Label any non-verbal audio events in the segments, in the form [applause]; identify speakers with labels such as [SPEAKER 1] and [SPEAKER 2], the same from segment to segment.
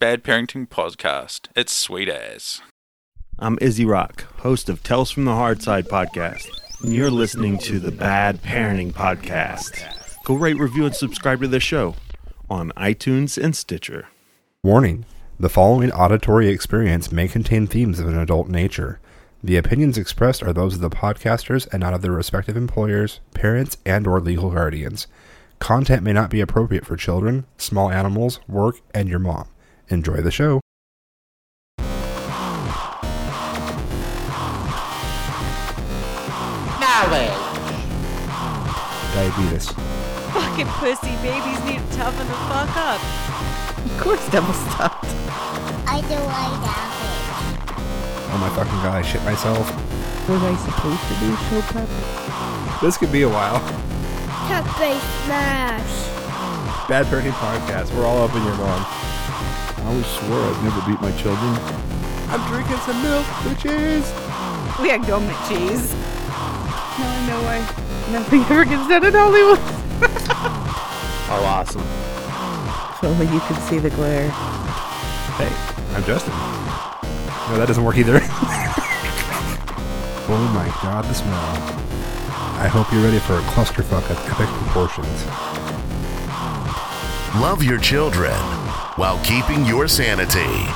[SPEAKER 1] Bad Parenting Podcast. It's sweet as.
[SPEAKER 2] I'm Izzy Rock, host of Tells from the Hard Side podcast, and you're listening to the Bad Parenting Podcast. Go rate, review, and subscribe to the show on iTunes and Stitcher.
[SPEAKER 3] Warning the following auditory experience may contain themes of an adult nature. The opinions expressed are those of the podcasters and not of their respective employers, parents, and or legal guardians. Content may not be appropriate for children, small animals, work, and your mom. Enjoy the show. Diabetes.
[SPEAKER 4] Fucking pussy babies need to toughen the fuck up.
[SPEAKER 5] Of course, double stuffed.
[SPEAKER 6] I do like that.
[SPEAKER 3] Oh my fucking god, I shit myself.
[SPEAKER 5] Was I supposed to do show prep?
[SPEAKER 3] This could be a while.
[SPEAKER 6] Happy Smash.
[SPEAKER 3] Bad Parenting Podcast. We're all up in your mom.
[SPEAKER 7] I always swore I'd never beat my children.
[SPEAKER 3] I'm drinking some milk, with cheese.
[SPEAKER 4] We had government cheese. Now I know why nothing ever gets done in Hollywood. [laughs]
[SPEAKER 2] Oh, awesome.
[SPEAKER 5] If only you could see the glare.
[SPEAKER 3] Hey, I'm Justin. No, that doesn't work either. [laughs] oh my god, the smell. I hope you're ready for a clusterfuck of epic proportions.
[SPEAKER 8] Love your children while keeping your sanity.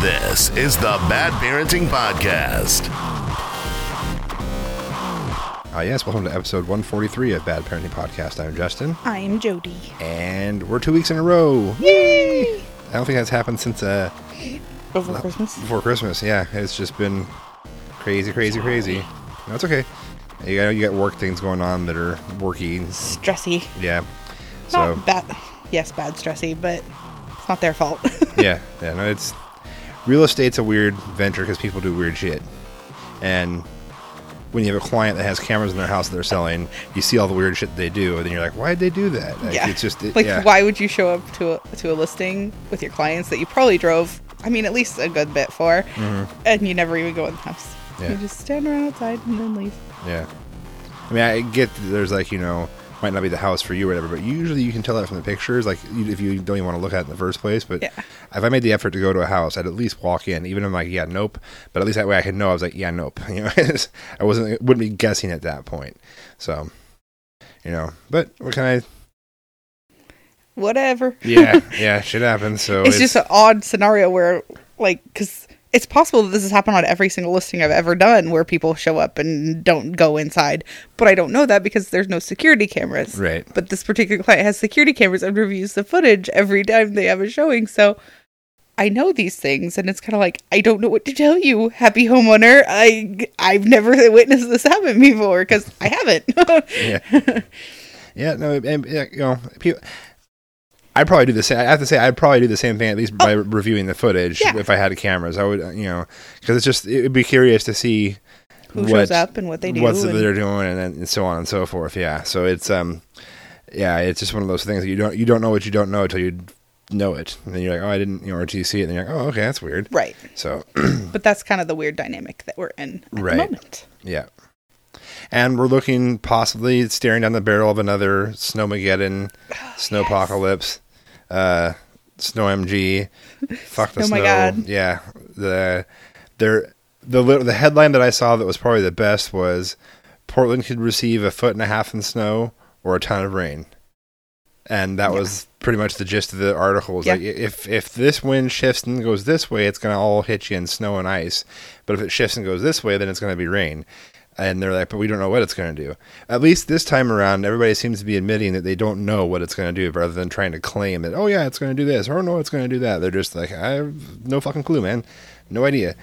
[SPEAKER 8] This is the Bad Parenting Podcast.
[SPEAKER 3] Uh, yes, welcome to episode 143 of Bad Parenting Podcast. I'm Justin,
[SPEAKER 4] I'm Jody.
[SPEAKER 3] and we're two weeks in a row. Yay! I don't think that's happened since uh,
[SPEAKER 4] Over Christmas.
[SPEAKER 3] before Christmas. Yeah, it's just been crazy, crazy, crazy. No, it's okay. You got, you got work things going on that are worky.
[SPEAKER 4] Stressy.
[SPEAKER 3] Yeah. So,
[SPEAKER 4] Not bad. Yes, bad stressy, but it's not their fault. [laughs]
[SPEAKER 3] yeah, yeah, no, it's real estate's a weird venture because people do weird shit, and when you have a client that has cameras in their house that they're selling, you see all the weird shit they do, and then you're like, why did they do that? Like,
[SPEAKER 4] yeah.
[SPEAKER 3] it's just it,
[SPEAKER 4] like,
[SPEAKER 3] yeah.
[SPEAKER 4] why would you show up to a, to a listing with your clients that you probably drove? I mean, at least a good bit for, and you never even go in the house.
[SPEAKER 3] Mm-hmm. Yeah.
[SPEAKER 4] You just stand around outside and then leave.
[SPEAKER 3] Yeah, I mean, I get there's like you know might not be the house for you or whatever, but usually you can tell that from the pictures. Like if you don't even want to look at it in the first place, but
[SPEAKER 4] Yeah.
[SPEAKER 3] if I made the effort to go to a house, I'd at least walk in, even if I'm like, yeah, nope. But at least that way I could know I was like, yeah, nope. [laughs] You know, I wasn't wouldn't be guessing at that point. So, you know, but what can I?
[SPEAKER 4] Whatever.
[SPEAKER 3] Yeah, [laughs] yeah, shit happens. So
[SPEAKER 4] it's, just an odd scenario where like because it's possible that this has happened on every single listing i've ever done where people show up and don't go inside but i don't know that because there's no security cameras
[SPEAKER 3] right.
[SPEAKER 4] but this particular client has security cameras and reviews the footage every time they have a showing so i know these things and it's kind of like i don't know what to tell you happy homeowner i i've never [laughs] witnessed this happen before because i haven't [laughs]
[SPEAKER 3] Yeah. Yeah, no, and, you know, people, I'd probably do the same. I have to say, I'd probably do the same thing at least by reviewing the footage
[SPEAKER 4] Oh. Yeah.
[SPEAKER 3] if I had cameras. I would, uh, you know, because it's just it would be curious to see
[SPEAKER 4] who shows up and what they do
[SPEAKER 3] what's
[SPEAKER 4] and-
[SPEAKER 3] they're doing, and then and so on and so forth. Yeah, so it's um, yeah, it's just one of those things that you don't you don't know what you don't know until you know it, and then you're like, oh, I didn't, you know, or until you see it, and you're like, oh, okay, that's weird.
[SPEAKER 4] right
[SPEAKER 3] So
[SPEAKER 4] but that's kind of the weird dynamic that we're in at
[SPEAKER 3] Right.
[SPEAKER 4] the moment
[SPEAKER 3] Yeah. And we're looking possibly staring down the barrel of another Snowmageddon, [sighs] Snowpocalypse, uh, Snow MG. Fuck the
[SPEAKER 4] Oh
[SPEAKER 3] snow.
[SPEAKER 4] my God.
[SPEAKER 3] Yeah. The there the the headline that I saw that was probably the best was Portland could receive a foot and a half in snow or a ton of rain. And that
[SPEAKER 4] Yeah.
[SPEAKER 3] was pretty much the gist of the article.
[SPEAKER 4] Yeah.
[SPEAKER 3] like if if this wind shifts and goes this way, it's gonna all hit you in snow and ice. But if it shifts and goes this way, then it's gonna be rain. And they're like, but we don't know what it's going to do. At least this time around, everybody seems to be admitting that they don't know what it's going to do, rather than trying to claim that, oh yeah, it's going to do this, or no, it's going to do that. They're just like, I have no fucking clue, man, no idea.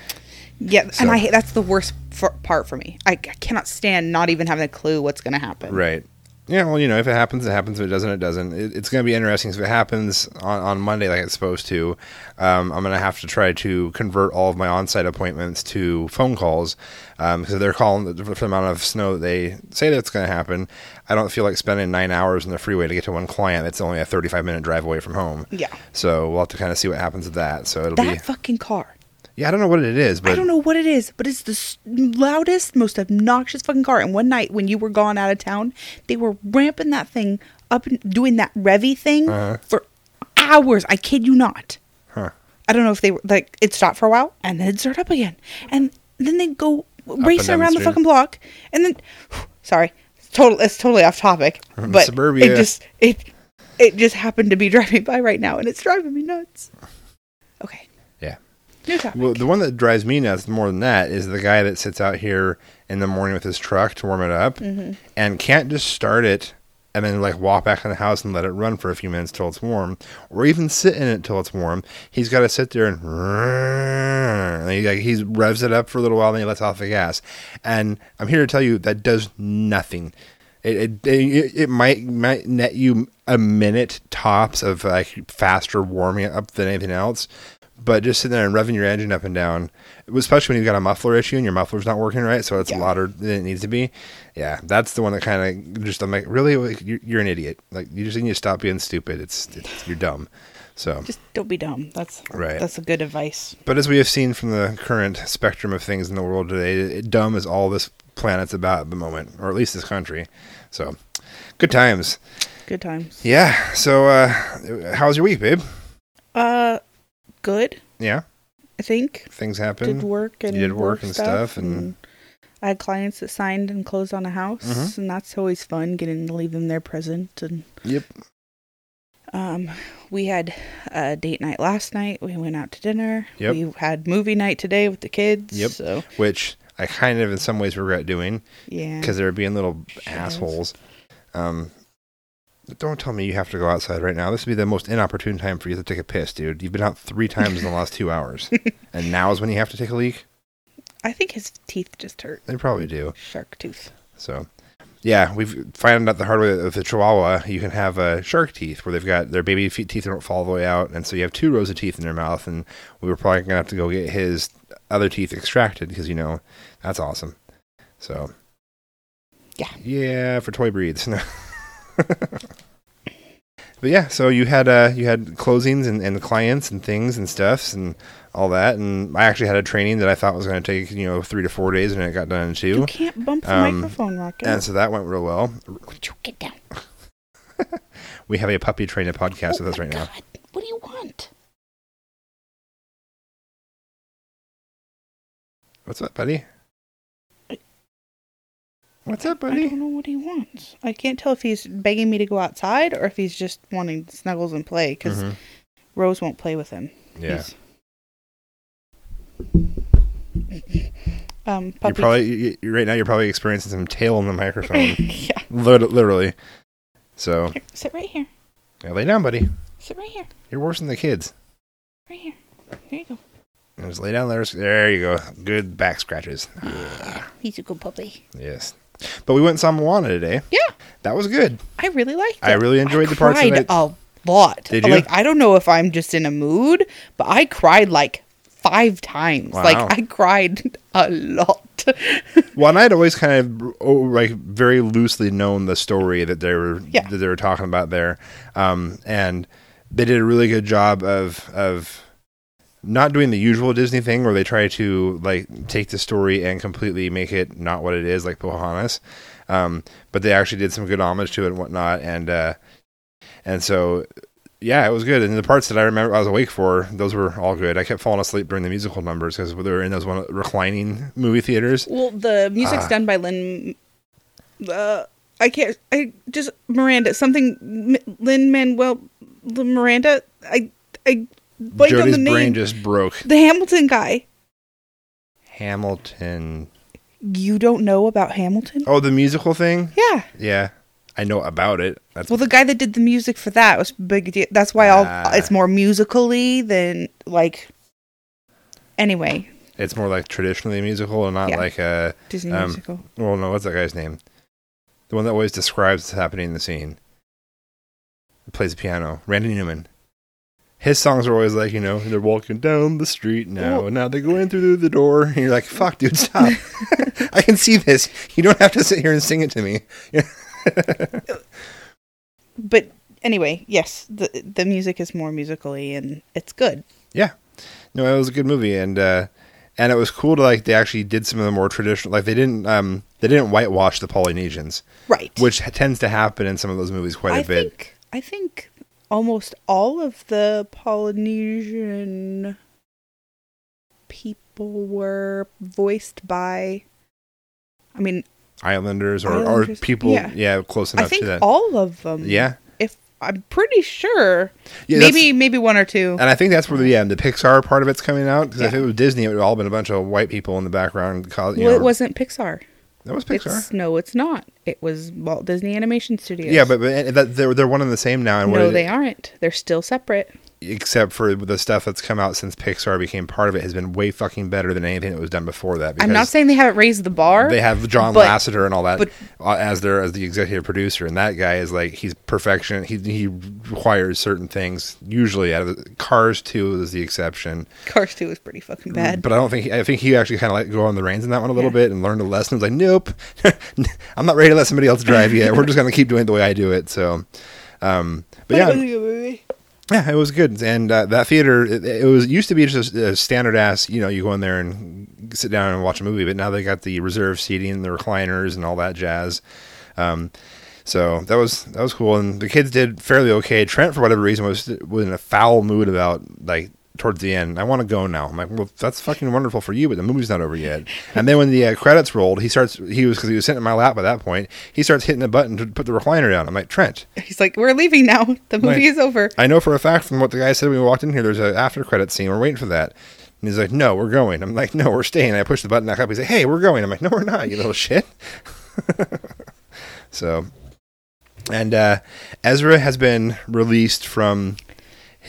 [SPEAKER 4] Yeah,
[SPEAKER 3] So-
[SPEAKER 4] and I that's the worst for, part for me. I, I cannot stand not even having a clue what's going to happen.
[SPEAKER 3] Right. Yeah, well, you know, if it happens, it happens. If it doesn't, it doesn't. It, it's going to be interesting. If it happens on, on Monday like it's supposed to, um, I'm going to have to try to convert all of my on-site appointments to phone calls because they're calling the, for the amount of snow that they say that's going to happen. I don't feel like spending nine hours in the freeway to get to one client that's only a 35 minute drive away from home.
[SPEAKER 4] Yeah.
[SPEAKER 3] So we'll have to kind of see what happens with that. So it'll
[SPEAKER 4] That
[SPEAKER 3] be that
[SPEAKER 4] fucking car.
[SPEAKER 3] Yeah. I don't know what it is, but
[SPEAKER 4] I don't know what it is, but it's the s- loudest, most obnoxious fucking car. And one night when you were gone out of town, they were ramping that thing up and doing that revy thing
[SPEAKER 3] Uh-huh.
[SPEAKER 4] for hours. I kid you not.
[SPEAKER 3] Huh.
[SPEAKER 4] I don't know if they were like it stopped for a while and then it'd start up again, and then they'd go racing
[SPEAKER 3] down the
[SPEAKER 4] around the,
[SPEAKER 3] street.
[SPEAKER 4] fucking block, and then [sighs] sorry, it's total it's totally off topic, [laughs] but
[SPEAKER 3] Suburbia.
[SPEAKER 4] it just it it just happened to be [laughs] driving by right now, and it's driving me nuts. Okay,
[SPEAKER 3] Yeah.
[SPEAKER 4] new topic.
[SPEAKER 3] Well, the one that drives me nuts more than that is the guy that sits out here in the morning with his truck to warm it up
[SPEAKER 4] Mm-hmm.
[SPEAKER 3] and can't just start it and then like walk back in the house and let it run for a few minutes till it's warm, or even sit in it till it's warm. He's got to sit there and, and he, like, he revs it up for a little while, and then he lets off the gas. And I'm here to tell you that does nothing. It, it, it, it might might net you a minute tops of like faster warming up than anything else, but just sitting there and revving your engine up and down, especially when you've got a muffler issue and your muffler's not working right, so it's
[SPEAKER 4] Yeah.
[SPEAKER 3] louder than it needs to be. Yeah, that's the one that kind of just I'm like, really, Like, you're, you're an idiot. Like you just need to stop being stupid. It's, it's you're dumb. So,
[SPEAKER 4] just don't be dumb. That's
[SPEAKER 3] Right.
[SPEAKER 4] That's a good advice.
[SPEAKER 3] but as we have seen from the current spectrum of things in the world today, it, dumb is all this planet's about at the moment, or at least this country. So, good times.
[SPEAKER 4] Good times.
[SPEAKER 3] Yeah. So, uh, how was your week, babe?
[SPEAKER 4] Uh, good.
[SPEAKER 3] Yeah,
[SPEAKER 4] I think
[SPEAKER 3] things happen.
[SPEAKER 4] did work and
[SPEAKER 3] You did work and stuff, and-
[SPEAKER 4] I had clients that signed and closed on a house,
[SPEAKER 3] Mhm.
[SPEAKER 4] and that's always fun getting to leave them their present. And
[SPEAKER 3] Yep.
[SPEAKER 4] um, we had a date night last night. We went out to dinner.
[SPEAKER 3] Yep.
[SPEAKER 4] We had movie night today with the kids.
[SPEAKER 3] Yep.
[SPEAKER 4] So
[SPEAKER 3] Which I kind of, in some ways, regret doing
[SPEAKER 4] yeah,
[SPEAKER 3] because they're being little
[SPEAKER 4] Sure
[SPEAKER 3] assholes. Um, don't tell me you have to go outside right now. This would be the most inopportune time for you to take a piss, dude. You've been out three times in the last two hours, [laughs] and now is when you have to take a leak.
[SPEAKER 4] I think his teeth just hurt.
[SPEAKER 3] They probably do.
[SPEAKER 4] Shark tooth.
[SPEAKER 3] So, yeah, we've found out the hard way that with the Chihuahua, you can have uh, shark teeth where they've got their baby feet teeth don't fall all the way out, and so you have two rows of teeth in their mouth. And we were probably gonna have to go get his other teeth extracted because you know that's awesome. So,
[SPEAKER 4] Yeah.
[SPEAKER 3] yeah, for toy breeds. [laughs] [laughs] but yeah, so you had uh, you had closings and, and clients and things and stuffs and all that, and I actually had a training that I thought was going to take you know three to four days, and it got done in two.
[SPEAKER 4] You can't bump the
[SPEAKER 3] Um,
[SPEAKER 4] microphone, Rocket.
[SPEAKER 3] And so that went real well.
[SPEAKER 4] Would you get down? [laughs]
[SPEAKER 3] We have a puppy training podcast with us
[SPEAKER 4] Oh my
[SPEAKER 3] right now.
[SPEAKER 4] God. What do you want?
[SPEAKER 3] What's up, buddy? What's up, buddy?
[SPEAKER 4] I don't know what he wants. I can't tell if he's begging me to go outside or if he's just wanting snuggles and play because
[SPEAKER 3] Mhm.
[SPEAKER 4] Rose won't play with him.
[SPEAKER 3] Yeah,
[SPEAKER 4] Um,
[SPEAKER 3] you're probably you, right now. You're probably experiencing some tail on the microphone, [laughs]
[SPEAKER 4] yeah.
[SPEAKER 3] Literally. So
[SPEAKER 4] Here, sit right here.
[SPEAKER 3] yeah, lay down, buddy.
[SPEAKER 4] Sit right here.
[SPEAKER 3] You're worse than the kids.
[SPEAKER 4] Right here. There you go.
[SPEAKER 3] Just lay down there. There you go. Good back scratches.
[SPEAKER 4] He's a good puppy.
[SPEAKER 3] Yes. But we went and saw Moana today.
[SPEAKER 4] Yeah.
[SPEAKER 3] That was good.
[SPEAKER 4] I really liked it.
[SPEAKER 3] I really enjoyed the parts
[SPEAKER 4] cried
[SPEAKER 3] that I-
[SPEAKER 4] a lot.
[SPEAKER 3] Did you?
[SPEAKER 4] Like I don't know if I'm just in a mood, but I cried like five times.
[SPEAKER 3] Wow.
[SPEAKER 4] Like I cried a lot. [laughs]
[SPEAKER 3] Well, and I'd always kind of oh, like very loosely known the story that they were
[SPEAKER 4] Yeah.
[SPEAKER 3] that they were talking about there, um, and they did a really good job of of not doing the usual Disney thing where they try to like take the story and completely make it not what it is, like Pocahontas. Um, but they actually did some good homage to it and whatnot, and uh, and so yeah, it was good. And the parts that I remember I was awake for, those were all good. I kept falling asleep during the musical numbers because they were in those one reclining movie theaters.
[SPEAKER 4] well, the music's
[SPEAKER 3] Ah.
[SPEAKER 4] done by Lynn. Uh, I can't. I just Miranda something. Lin-Manuel Miranda. I I blanked on
[SPEAKER 3] Jody's
[SPEAKER 4] the name.
[SPEAKER 3] brain just broke.
[SPEAKER 4] the Hamilton guy.
[SPEAKER 3] Hamilton.
[SPEAKER 4] You don't know about Hamilton?
[SPEAKER 3] Oh, the musical thing?
[SPEAKER 4] Yeah.
[SPEAKER 3] Yeah. I know about it. That's
[SPEAKER 4] Well, the guy that did the music for that was big. deal. That's why all
[SPEAKER 3] Ah.
[SPEAKER 4] it's more musically than like. Anyway,
[SPEAKER 3] it's more like traditionally musical and not
[SPEAKER 4] Yeah.
[SPEAKER 3] like a
[SPEAKER 4] Disney
[SPEAKER 3] Um,
[SPEAKER 4] musical.
[SPEAKER 3] well no, what's that guy's name? The one that always describes what's happening in the scene. Plays the piano. Randy Newman. His songs are always like, you know, they're walking down the street now, and now they go in through the door, and you're like, fuck, dude, stop. [laughs] I can see this. You don't have to sit here and sing it to me. [laughs]
[SPEAKER 4] But anyway, yes, the the music is more musically and it's good.
[SPEAKER 3] Yeah, no, it was a good movie, and uh, and it was cool to like they actually did some of the more traditional, like they didn't um they didn't whitewash the Polynesians,
[SPEAKER 4] Right.
[SPEAKER 3] which tends to happen in some of those movies quite a
[SPEAKER 4] I
[SPEAKER 3] bit.
[SPEAKER 4] think I think almost all of the Polynesian people were voiced by. I mean,
[SPEAKER 3] Islanders or,
[SPEAKER 4] Islanders,
[SPEAKER 3] or people,
[SPEAKER 4] yeah.
[SPEAKER 3] yeah, close enough
[SPEAKER 4] I think
[SPEAKER 3] to that.
[SPEAKER 4] all of them.
[SPEAKER 3] yeah,
[SPEAKER 4] If I'm pretty sure,
[SPEAKER 3] yeah.
[SPEAKER 4] maybe maybe one or two.
[SPEAKER 3] And I think that's where the yeah the Pixar part of it's coming out because if it was Disney, it would have all been a bunch of white people in the background. You
[SPEAKER 4] well,
[SPEAKER 3] know,
[SPEAKER 4] it wasn't Pixar.
[SPEAKER 3] That was Pixar.
[SPEAKER 4] It's, no, it's not. It was Walt Disney Animation Studios.
[SPEAKER 3] Yeah, but, but that, they're they're one and the same now. And what
[SPEAKER 4] no, they aren't. They're still separate.
[SPEAKER 3] Except for the stuff that's come out since Pixar became part of it has been way fucking better than anything that was done before that.
[SPEAKER 4] I'm not saying they haven't raised the bar.
[SPEAKER 3] they have John
[SPEAKER 4] but-
[SPEAKER 3] Lasseter and all that
[SPEAKER 4] but-
[SPEAKER 3] uh, as their as the executive producer, and that guy is like he's perfection. He he requires certain things. Usually, out of the, Cars Two is the exception.
[SPEAKER 4] Cars 2 is pretty fucking bad.
[SPEAKER 3] But I don't think I think he actually kind of let go on the reins in that one a little
[SPEAKER 4] Yeah.
[SPEAKER 3] bit and learned a lesson. Like, nope, [laughs] I'm not ready to let somebody else drive yet. We're just gonna keep doing it the way I do it. So, um, but
[SPEAKER 4] But it was
[SPEAKER 3] yeah,
[SPEAKER 4] a good movie.
[SPEAKER 3] Yeah, it was good. And uh, that theater, it, it was used to be just a, a standard ass. You know, you go in there and sit down and watch a movie. But now they got the reserve seating, the recliners, and all that jazz. Um, so that was that was cool. And the kids did fairly okay. Trent, for whatever reason, was was in a foul mood about like towards the end. I want to go now. I'm like, well, that's fucking wonderful for you, but the movie's not over yet. and then when the uh, credits rolled, he starts. He was because he was sitting in my lap by that point. He starts hitting the button to put the recliner down. I'm like, Trent,
[SPEAKER 4] He's like, we're leaving now. The movie
[SPEAKER 3] Right.
[SPEAKER 4] is over.
[SPEAKER 3] I know for a fact from what the guy said when we walked in here, there's an after credit scene. We're waiting for that. And he's like, no, we're going. I'm like, no, we're staying. I push the button back up. He's like, hey, we're going. I'm like, no, we're not, you little shit. [laughs] so, and uh, Ezra has been released from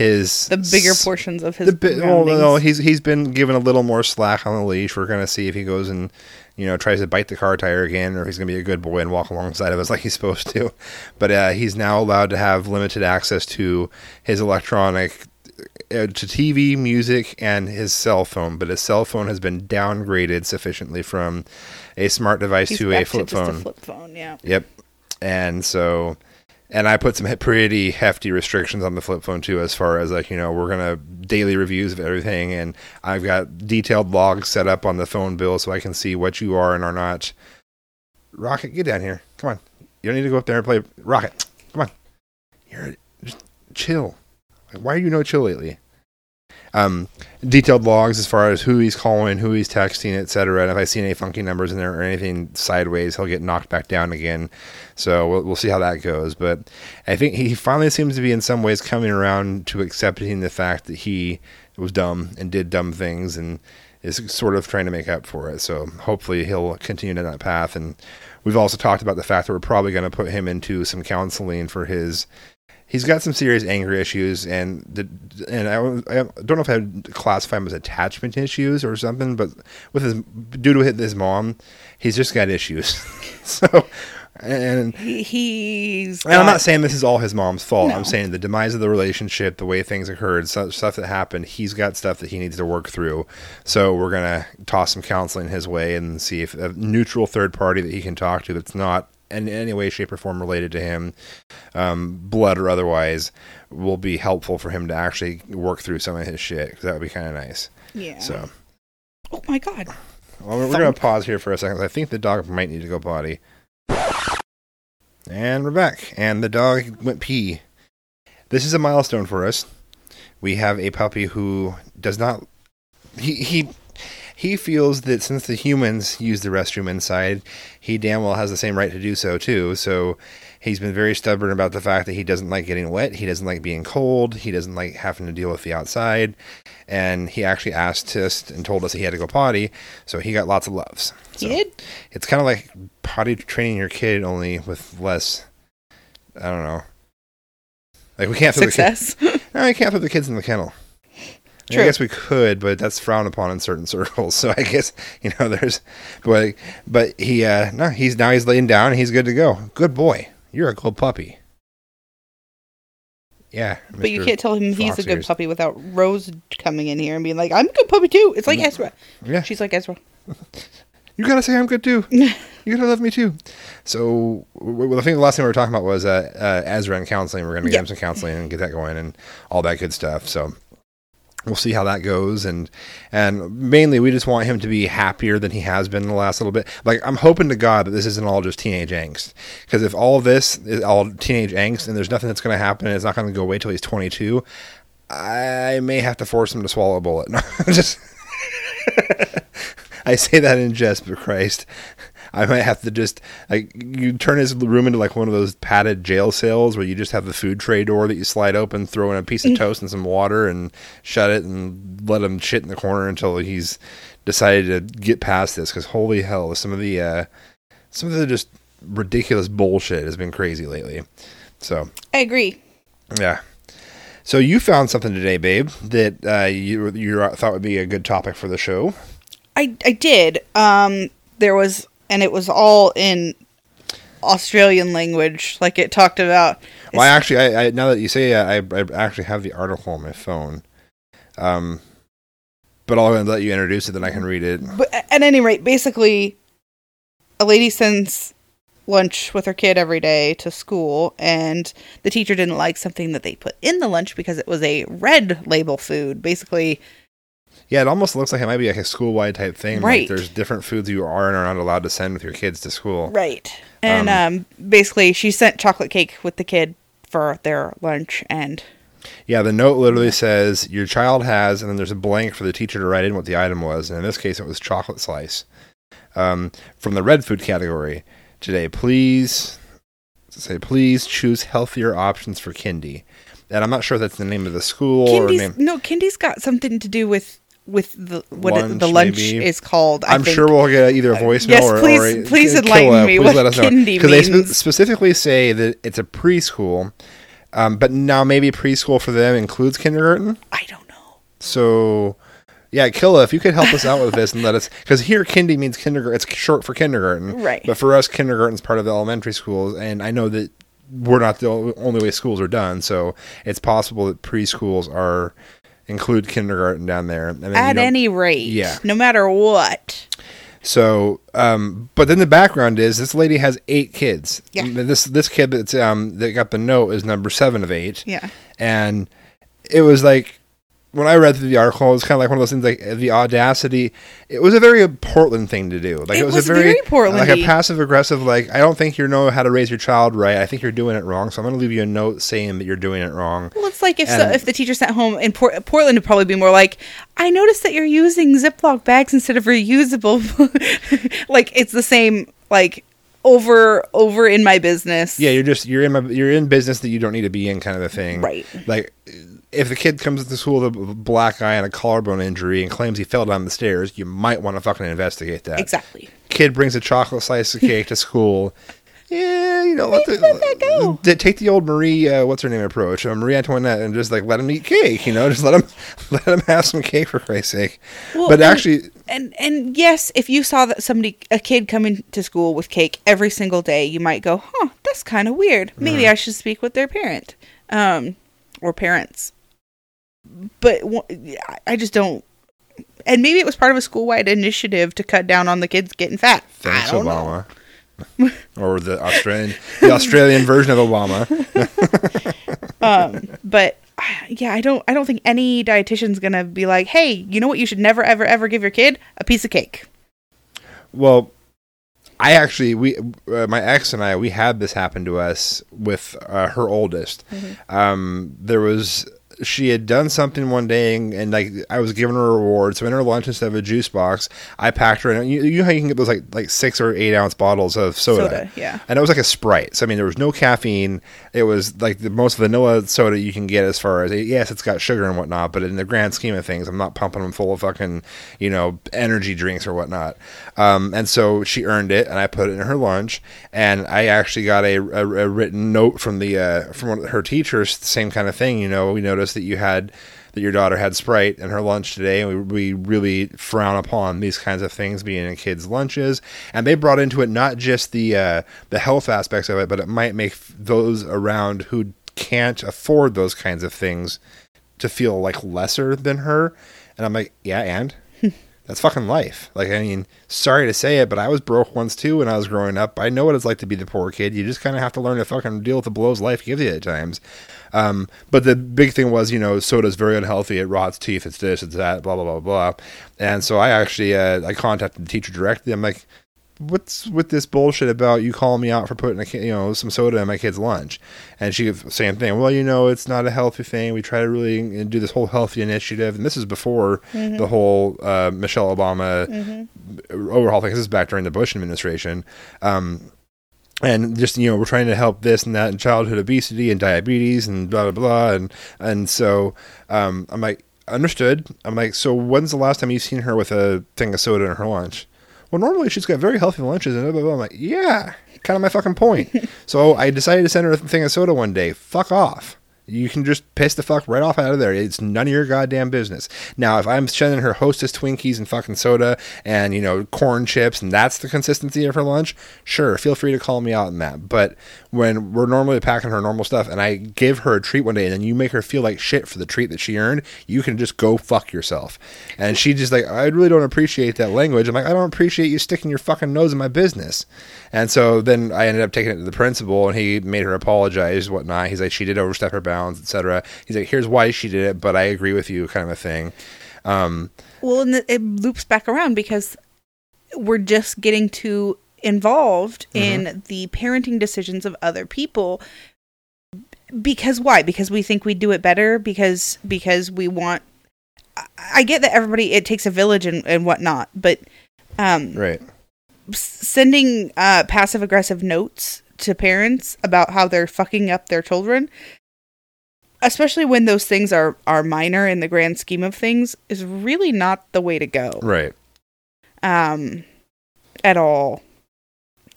[SPEAKER 3] his
[SPEAKER 4] The bigger portions of his
[SPEAKER 3] bi- well, no, he's he's been given a little more slack on the leash. We're gonna see if he goes and you know tries to bite the car tire again, or if he's gonna be a good boy and walk alongside of us [laughs] like he's supposed to. But uh, he's now allowed to have limited access to his electronic. Uh, to TV, music, and his cell phone, but his cell phone has been downgraded sufficiently from a smart device
[SPEAKER 4] He's
[SPEAKER 3] to a flip phone.
[SPEAKER 4] a flip phone, yeah.
[SPEAKER 3] Yep. And so, and I put some pretty hefty restrictions on the flip phone too, as far as like, you know, we're to daily reviews of everything. And I've got detailed logs set up on the phone bill so I can see what you are and are not. Rocket, get down here. Come on. You don't need to go up there and play Rocket. Come on. You're just chill. Why are you no chill lately? Um, detailed logs as far as who he's calling, who he's texting, etc. And if I see any funky numbers in there or anything sideways, he'll get knocked back down again. So we'll, we'll see how that goes. But I think he finally seems to be in some ways coming around to accepting the fact that he was dumb and did dumb things and is sort of trying to make up for it. So hopefully he'll continue down that path. And we've also talked about the fact that we're probably going to put him into some counseling for his he's got some serious anger issues and the and I, I don't know if I would classify him as attachment issues or something, but with his due to his mom, he's just got issues. [laughs] so and
[SPEAKER 4] He, he's.
[SPEAKER 3] and I'm not saying this is all his mom's fault.
[SPEAKER 4] No.
[SPEAKER 3] I'm saying the demise of the relationship, the way things occurred, stuff, stuff that happened. He's got stuff that he needs to work through. So we're gonna toss some counseling his way and see if a neutral third party that he can talk to that's not in any way, shape, or form related to him, um, blood or otherwise, will be helpful for him to actually work through some of his shit. Cause that would be kind of nice.
[SPEAKER 4] Yeah.
[SPEAKER 3] So
[SPEAKER 4] Oh my god.
[SPEAKER 3] well, we're, we're gonna pause here for a second. I think the dog might need to go potty. And we're back. And the dog went pee. This is a milestone for us. We have a puppy who does not. He he he feels that since the humans use the restroom inside, he damn well has the same right to do so too. So he's been very stubborn about the fact that he doesn't like getting wet. He doesn't like being cold. He doesn't like having to deal with the outside. And he actually asked us and told us he had to go potty. So he got lots of loves. So
[SPEAKER 4] He did?
[SPEAKER 3] It's kind of like potty training your kid, only with less. I don't know. Like we can't throw the
[SPEAKER 4] Success.
[SPEAKER 3] kid, [laughs] no, we can't throw the kids in the kennel. I, I guess we could, but that's frowned upon in certain [laughs] circles. So I guess you know there's, but but he uh no he's now he's laying down and he's good to go. Good boy, you're a good puppy. Yeah,
[SPEAKER 4] But you can't tell him he's a good
[SPEAKER 3] ears.
[SPEAKER 4] puppy without Rose coming in here and being like, I'm a good puppy too. It's like Ezra.
[SPEAKER 3] Yeah,
[SPEAKER 4] She's like Ezra. [laughs]
[SPEAKER 3] you gotta say I'm good too. [laughs] you gotta love me too. So, well, I think the last thing we were talking about was uh, uh, Ezra and counseling. We're gonna get
[SPEAKER 4] Yeah.
[SPEAKER 3] him some counseling and get that going and all that good stuff. So, we'll see how that goes and and mainly we just want him to be happier than he has been in the last little bit. Like i'm hoping to god that this isn't all just teenage angst because if all this is all teenage angst and there's nothing that's going to happen and it's not going to go away till he's 22 i may have to force him to swallow a bullet. No, [laughs] just [laughs] i say that in jest but christ I might have to just like you turn his room into like one of those padded jail cells where you just have the food tray door that you slide open, throw in a piece of toast and some water, and shut it, and let him shit in the corner until he's decided to get past this. Because holy hell, some of the uh, some of the just ridiculous bullshit has been crazy lately. So
[SPEAKER 4] I agree.
[SPEAKER 3] yeah. So you found something today, babe, that uh, you you thought would be a good topic for the show.
[SPEAKER 4] I I did. Um, there was, and it was all in Australian language. Like it talked about.
[SPEAKER 3] Well, I actually, I, I now that you say, I, I actually have the article on my phone. Um, but I'll let you introduce it, then I can read it.
[SPEAKER 4] But at any rate, basically, a lady sends lunch with her kid every day to school, and the teacher didn't like something that they put in the lunch because it was a red label food. Basically,
[SPEAKER 3] Yeah, it almost looks like it might be like a school wide type thing.
[SPEAKER 4] Right.
[SPEAKER 3] Like there's different foods you are and are not allowed to send with your kids to school.
[SPEAKER 4] right. And um, basically, she sent chocolate cake with the kid for their lunch, and
[SPEAKER 3] Yeah, the note literally says your child has, and then there's a blank for the teacher to write in what the item was. And in this case, it was chocolate slice um, from the red food category today. Please say, please choose healthier options for Kindy. And I'm not sure if that's the name of the school or name.
[SPEAKER 4] no Kindy's got something to do with with the what it, the
[SPEAKER 3] Lunch,
[SPEAKER 4] lunch
[SPEAKER 3] maybe.
[SPEAKER 4] is called. I
[SPEAKER 3] I'm
[SPEAKER 4] think.
[SPEAKER 3] sure we'll get either a voicemail
[SPEAKER 4] yes,
[SPEAKER 3] or,
[SPEAKER 4] please-
[SPEAKER 3] or a,
[SPEAKER 4] please enlighten
[SPEAKER 3] a-
[SPEAKER 4] me
[SPEAKER 3] please let us know.
[SPEAKER 4] kindy
[SPEAKER 3] Because they
[SPEAKER 4] means.
[SPEAKER 3] specifically say that it's a preschool, um, but now maybe preschool for them includes kindergarten.
[SPEAKER 4] I don't know.
[SPEAKER 3] So, yeah, Killa, if you could help us out with this and let us, [laughs] because here kindy means kindergarten. It's short for kindergarten,
[SPEAKER 4] Right.
[SPEAKER 3] But for us, kindergarten's part of the elementary schools, and I know that we're not the only way schools are done. So it's possible that preschools are include kindergarten down there. And
[SPEAKER 4] At any rate,
[SPEAKER 3] Yeah.
[SPEAKER 4] no matter what.
[SPEAKER 3] So, um, but then the background is this lady has eight kids.
[SPEAKER 4] Yeah.
[SPEAKER 3] This this kid that's um that got the note is number seven of eight.
[SPEAKER 4] Yeah.
[SPEAKER 3] And it was like when I read through the article, it was kind of like one of those things like the audacity. It was a very Portland thing to do. Like it,
[SPEAKER 4] It
[SPEAKER 3] was,
[SPEAKER 4] was
[SPEAKER 3] a very,
[SPEAKER 4] Portland-y.
[SPEAKER 3] like a passive aggressive. Like I don't think you know how to raise your child right. I think you're doing it wrong. So I'm going to leave you a note saying that you're doing it wrong.
[SPEAKER 4] Well, it's like if so, if the teacher sent home in Port- Portland, would probably be more like, "I noticed that you're using Ziploc bags instead of reusable." [laughs] like it's the same. Like over over in my business.
[SPEAKER 3] Yeah, you're just you're in my you're in business that you don't need to be in, kind of a thing.
[SPEAKER 4] Right.
[SPEAKER 3] Like, if the kid comes to school with a black eye and a collarbone injury and claims he fell down the stairs, you might want to fucking investigate that.
[SPEAKER 4] Exactly.
[SPEAKER 3] Kid brings a chocolate slice of cake to school. [laughs] Yeah, you know, let,
[SPEAKER 4] Let that go.
[SPEAKER 3] the, take the old Marie, uh, what's her name approach, uh, Marie Antoinette, and just like let him eat cake. You know, just let him [laughs] let him have some cake for Christ's sake.
[SPEAKER 4] Well,
[SPEAKER 3] but
[SPEAKER 4] and-
[SPEAKER 3] actually,
[SPEAKER 4] And and yes, if you saw that somebody a kid coming to school with cake every single day, you might go, "Huh, that's kind of weird. Maybe
[SPEAKER 3] Mm-hmm.
[SPEAKER 4] I should speak with their parent, um, or parents." But I- just don't. And maybe it was part of a school-wide initiative to cut down on the kids getting fat.
[SPEAKER 3] thanks
[SPEAKER 4] I don't know.
[SPEAKER 3] Obama, [laughs] or the Australian the Australian version of Obama. [laughs]
[SPEAKER 4] Um, but yeah, I don't. I don't think any dietitian's gonna be like, "Hey, you know what? You should never, ever, ever give your kid a piece of cake."
[SPEAKER 3] Well, I actually we uh, my ex and I we had this happen to us with uh, her oldest. Um, there was she had done something one day and, and like I was giving her a reward. So in her lunch instead of a juice box, I packed her. And you, you know how you can get those like like six or eight ounce bottles of soda.
[SPEAKER 4] Soda, yeah.
[SPEAKER 3] And it was like a Sprite. So I mean, there was no caffeine. It was like the most vanilla soda you can get as far as yes, it's got sugar and whatnot, but in the grand scheme of things, I'm not pumping them full of fucking you know energy drinks or whatnot. Um, and so she earned it, and I put it in her lunch, and I actually got a, a, a written note from the uh, from one of her teachers, the same kind of thing. You know, we noticed that you had that your daughter had Sprite in her lunch today, and we, we really frown upon these kinds of things being in kids' lunches. And they brought into it not just the uh, the health aspects of it, but it might make those around who can't afford those kinds of things to feel like lesser than her. And I'm like, yeah, and [laughs] That's fucking life. Like, I mean, sorry to say it, but I was broke once too when I was growing up. I know what it's like to be the poor kid. You just kind of have to learn to fucking deal with the blows life gives you at times. Um, but the big thing was, you know, soda's very unhealthy. It rots teeth. It's this, it's that, blah blah blah blah. And so I actually, uh, I contacted the teacher directly. I'm like, what's with this bullshit about you calling me out for putting a you know some soda in my kid's lunch and she same thing well you know it's not a healthy thing we try to really do this whole healthy initiative and this is before the whole uh, michelle obama overhaul thing this is back during the bush administration um, and just you know we're trying to help this and that and childhood obesity and diabetes and blah blah blah and and so um, i'm like understood i'm like so when's the last time you've seen her with a thing of soda in her lunch well, normally she's got very healthy lunches, and blah, blah, blah. I'm like, yeah, kind of my fucking point. [laughs] so I decided to send her a thing of soda one day. Fuck off. You can just piss the fuck right off out of there. It's none of your goddamn business. Now, if I'm sending her Hostess Twinkies and fucking soda and, you know, corn chips and that's the consistency of her lunch, sure, feel free to call me out on that. But when we're normally packing her normal stuff and I give her a treat one day and then you make her feel like shit for the treat that she earned, you can just go fuck yourself. And she just like, I really don't appreciate that language. I'm like, I don't appreciate you sticking your fucking nose in my business. And so then I ended up taking it to the principal and he made her apologize, whatnot. He's like, she did overstep her bounds, etc. He's like, here's why she did it, but I agree with you, kind of a thing. Um,
[SPEAKER 4] Well, and it loops back around because we're just getting too involved in the parenting decisions of other people. Because why? Because we think we do it better. Because because we want. I- I get that everybody it takes a village and, and whatnot, but um,
[SPEAKER 3] right.
[SPEAKER 4] sending uh, passive aggressive notes to parents about how they're fucking up their children, especially when those things are are minor in the grand scheme of things, is really not the way to go.
[SPEAKER 3] Right.
[SPEAKER 4] Um, at all,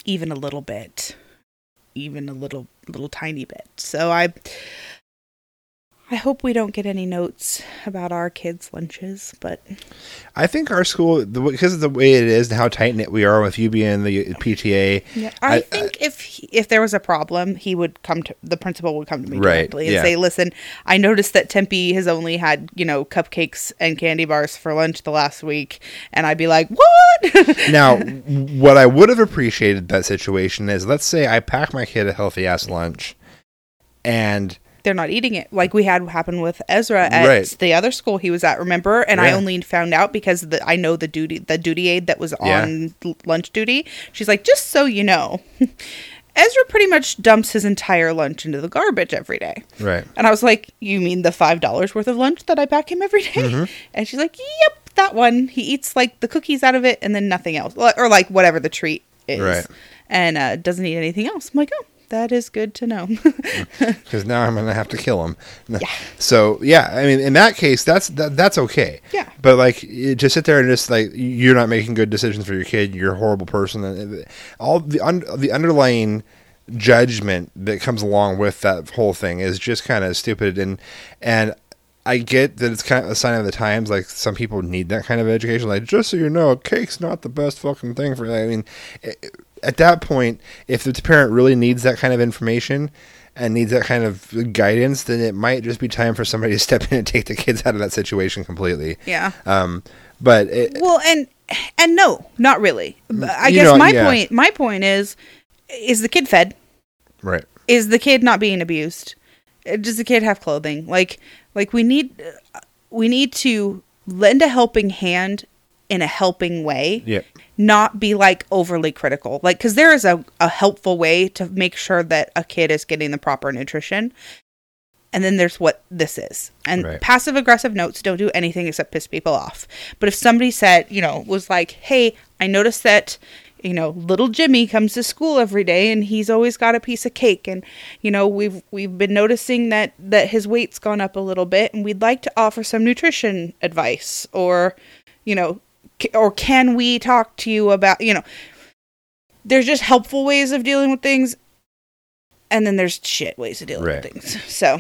[SPEAKER 4] even a little bit, even a little little tiny bit. So I. I hope we don't get any notes about our kids' lunches, but
[SPEAKER 3] I think our school, the, because of the way it is and how tight knit we are with you being the PTA,
[SPEAKER 4] Yeah, I,
[SPEAKER 3] I- uh,
[SPEAKER 4] think if he, if there was a problem, he would come to the principal would come to me
[SPEAKER 3] Right,
[SPEAKER 4] directly and
[SPEAKER 3] yeah.
[SPEAKER 4] say, "Listen, I noticed that Tempe has only had you know cupcakes and candy bars for lunch the last week," and I'd be like, "What?" [laughs]
[SPEAKER 3] Now, what I would have appreciated that situation is, let's say I pack my kid a healthy ass lunch, and
[SPEAKER 4] They're not eating it like we had happen with Ezra at
[SPEAKER 3] Right.
[SPEAKER 4] the other school he was at. Remember? And I only found out because the, I know the duty the duty aide that was on l- lunch duty. She's like, "Just so you know." [laughs] Ezra pretty much dumps his entire lunch into the garbage every day.
[SPEAKER 3] right,
[SPEAKER 4] And I was like, "You mean the five dollars worth of lunch that I pack him every day?"
[SPEAKER 3] Mm-hmm. [laughs]
[SPEAKER 4] And she's like, "Yep, that one. He eats like the cookies out of it, and then nothing else, or like whatever the treat is,
[SPEAKER 3] Right.
[SPEAKER 4] and uh, doesn't eat anything else." I'm like, "Oh, that is good to know." [laughs]
[SPEAKER 3] because now I'm gonna have to kill him. Yeah. So yeah, I mean, in that case, that's that, that's okay.
[SPEAKER 4] Yeah.
[SPEAKER 3] But like, just sit there and just like you're not making good decisions for your kid. You're a horrible person. All the un- the underlying judgment that comes along with that whole thing is just kind of stupid and and. I get that it's kind of a sign of the times. Like some people need that kind of education. Like just so you know, cake's not the best fucking thing for. That. I mean, at that point, if the parent really needs that kind of information and needs that kind of guidance, then it might just be time for somebody to step in and take the kids out of that situation completely.
[SPEAKER 4] yeah.
[SPEAKER 3] Um, but it,
[SPEAKER 4] Well, and and no, not really. I guess
[SPEAKER 3] know,
[SPEAKER 4] my
[SPEAKER 3] yeah.
[SPEAKER 4] point my point is is the kid fed?
[SPEAKER 3] right,
[SPEAKER 4] Is the kid not being abused? Uh, Does the kid have clothing? Like like we need uh, we need to lend a helping hand in a helping way.
[SPEAKER 3] yeah,
[SPEAKER 4] Not be like overly critical. Like cuz there is a a helpful way to make sure that a kid is getting the proper nutrition. And then there's what this is. And
[SPEAKER 3] Right.
[SPEAKER 4] passive aggressive notes don't do anything except piss people off. But if somebody said, you know, was like, hey, I noticed that, you know, little Jimmy comes to school every day and he's always got a piece of cake and you know, we've we've been noticing that that his weight's gone up a little bit and we'd like to offer some nutrition advice or you know, or can we talk to you about, you know, there's just helpful ways of dealing with things and then there's shit ways of dealing
[SPEAKER 3] Right.
[SPEAKER 4] with things. [laughs] So,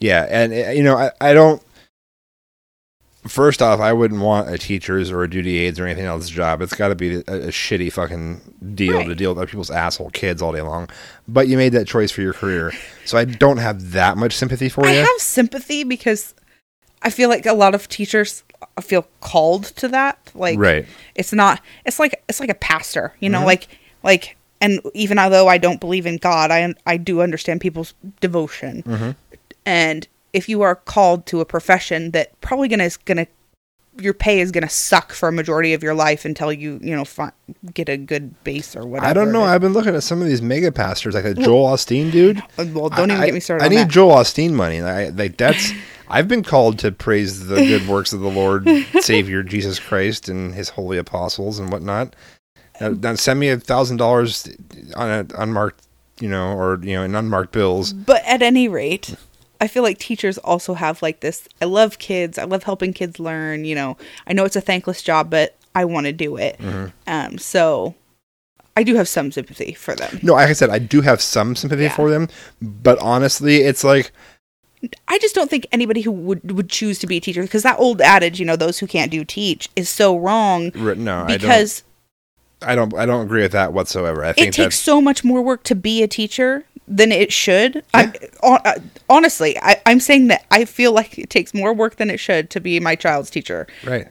[SPEAKER 3] yeah, and uh, you know, I, I don't. First off, I wouldn't want a teacher's or a duty aides or anything else job. It's got to be a, a shitty fucking deal to deal with other people's asshole kids all day long. But you made that choice for your career, so I don't have that much sympathy for
[SPEAKER 4] I
[SPEAKER 3] you.
[SPEAKER 4] I have sympathy because I feel like a lot of teachers feel called to that. Like
[SPEAKER 3] Right.
[SPEAKER 4] it's not it's like it's like a pastor, you
[SPEAKER 3] Mm-hmm.
[SPEAKER 4] know, like like and even although I don't believe in God, I I do understand people's devotion.
[SPEAKER 3] Mm-hmm.
[SPEAKER 4] And if you are called to a profession that probably gonna is gonna your pay is gonna suck for a majority of your life until you you know fi- get a good base or whatever.
[SPEAKER 3] I don't know. I've been looking at some of these mega pastors, like a Joel Osteen dude.
[SPEAKER 4] Uh, well, don't even
[SPEAKER 3] I-
[SPEAKER 4] get me started.
[SPEAKER 3] I
[SPEAKER 4] on
[SPEAKER 3] need
[SPEAKER 4] that.
[SPEAKER 3] Joel Osteen money. I, like that's. I've been called to praise the good [laughs] works of the Lord Savior Jesus Christ and His holy apostles and whatnot. Now, now send me a thousand dollars on a unmarked, you know, or you know, in unmarked bills.
[SPEAKER 4] But at any rate, I feel like teachers also have like this. I love kids. I love helping kids learn. You know, I know it's a thankless job, but I want to do it.
[SPEAKER 3] Mm-hmm.
[SPEAKER 4] Um, so I do have some sympathy for them.
[SPEAKER 3] No, like I said, I do have some sympathy
[SPEAKER 4] Yeah.
[SPEAKER 3] for them, but honestly, it's like
[SPEAKER 4] I just don't think anybody who would would choose to be a teacher because that old adage, you know, those who can't do teach, is so wrong.
[SPEAKER 3] no,
[SPEAKER 4] Because
[SPEAKER 3] I don't. I don't. I don't agree with that whatsoever. I think
[SPEAKER 4] it takes so much more work to be a teacher than it should. I, hon- uh, honestly, I, I'm saying that I feel like it takes more work than it should to be my child's teacher.
[SPEAKER 3] right.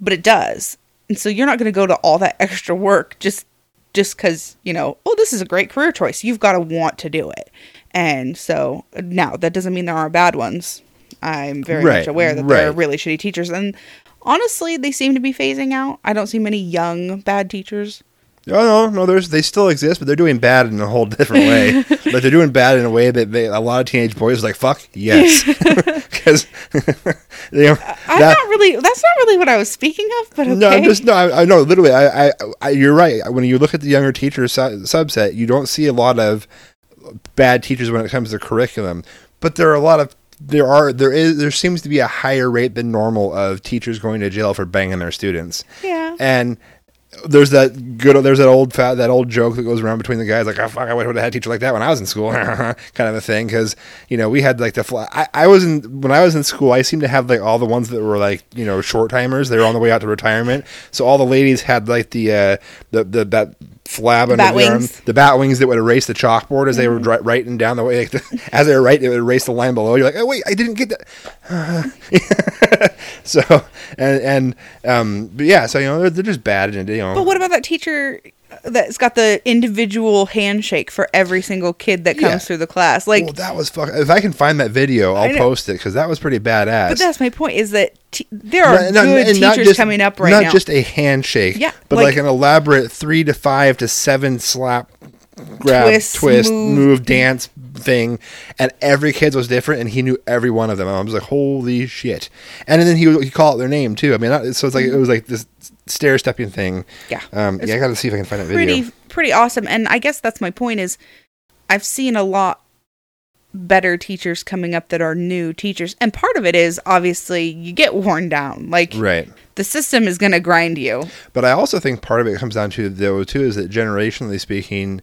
[SPEAKER 4] but it does. And so you're not going to go to all that [laughs] extra work just just cuz, you know, oh this is a great career choice. You've got to want to do it. And so now that doesn't mean there are bad ones. I'm very
[SPEAKER 3] Right,
[SPEAKER 4] much aware that there are really shitty teachers and honestly, they seem to be phasing out. I don't see many young bad teachers.
[SPEAKER 3] Oh no, no, there's they still exist, but they're doing bad in a whole different way. [laughs] like they're doing bad in a way that they, a lot of teenage boys are like, "Fuck yes," [laughs] because [laughs] you know
[SPEAKER 4] I'm
[SPEAKER 3] that-
[SPEAKER 4] not really that's not really what I was speaking of, but okay.
[SPEAKER 3] No, I'm just no. I, I know literally. I, I, I, you're right. When you look at the younger teacher su- subset, you don't see a lot of bad teachers when it comes to curriculum, but there are a lot of there are there is there seems to be a higher rate than normal of teachers going to jail for banging their students.
[SPEAKER 4] Yeah.
[SPEAKER 3] and there's that good there's that old fat that old joke that goes around between the guys like oh fuck I would have had a teacher like that when I was in school [laughs] kind of a thing because you know we had like the fly, I, I was in when I was in school I seemed to have like all the ones that were like you know short timers they were on the way out to retirement so all the ladies had like the uh the, the that flab under
[SPEAKER 4] bat
[SPEAKER 3] the arm,
[SPEAKER 4] wings. Mm-hmm.
[SPEAKER 3] the bat wings that would erase the chalkboard as they were dri- writing down the way like the, [laughs] as they were writing it would erase the line below you're like oh wait I didn't get that [laughs] so and and um but yeah so you know they're, they're just bad and you know
[SPEAKER 4] But what about that teacher that's got the individual handshake for every single kid that comes
[SPEAKER 3] Yeah.
[SPEAKER 4] through the class? Like
[SPEAKER 3] well, that was fuck. If I can find that video, I'll post it because that was pretty badass.
[SPEAKER 4] But that's my point is that t- there are
[SPEAKER 3] Not- not-
[SPEAKER 4] good
[SPEAKER 3] not
[SPEAKER 4] teachers
[SPEAKER 3] just-
[SPEAKER 4] coming up right
[SPEAKER 3] not
[SPEAKER 4] now.
[SPEAKER 3] just a handshake,
[SPEAKER 4] Yeah,
[SPEAKER 3] but
[SPEAKER 4] like-
[SPEAKER 3] like, an elaborate three to five to seven slap, grab,
[SPEAKER 4] Twist,
[SPEAKER 3] twist,
[SPEAKER 4] move.
[SPEAKER 3] move. dance thing, and every kid was different, and he knew every one of them. And I was like, holy shit! And then he would he call out their name too. I mean, so it's like it was like this stair stepping thing.
[SPEAKER 4] Yeah.
[SPEAKER 3] um, yeah. I got to see if I can find that
[SPEAKER 4] pretty
[SPEAKER 3] video.
[SPEAKER 4] pretty awesome. And I guess that's my point is I've seen a lot better teachers coming up that are new teachers. And part of it is obviously you get worn down. Like
[SPEAKER 3] Right.
[SPEAKER 4] the system is going to grind you.
[SPEAKER 3] But I also think part of it comes down to though too is that generationally speaking,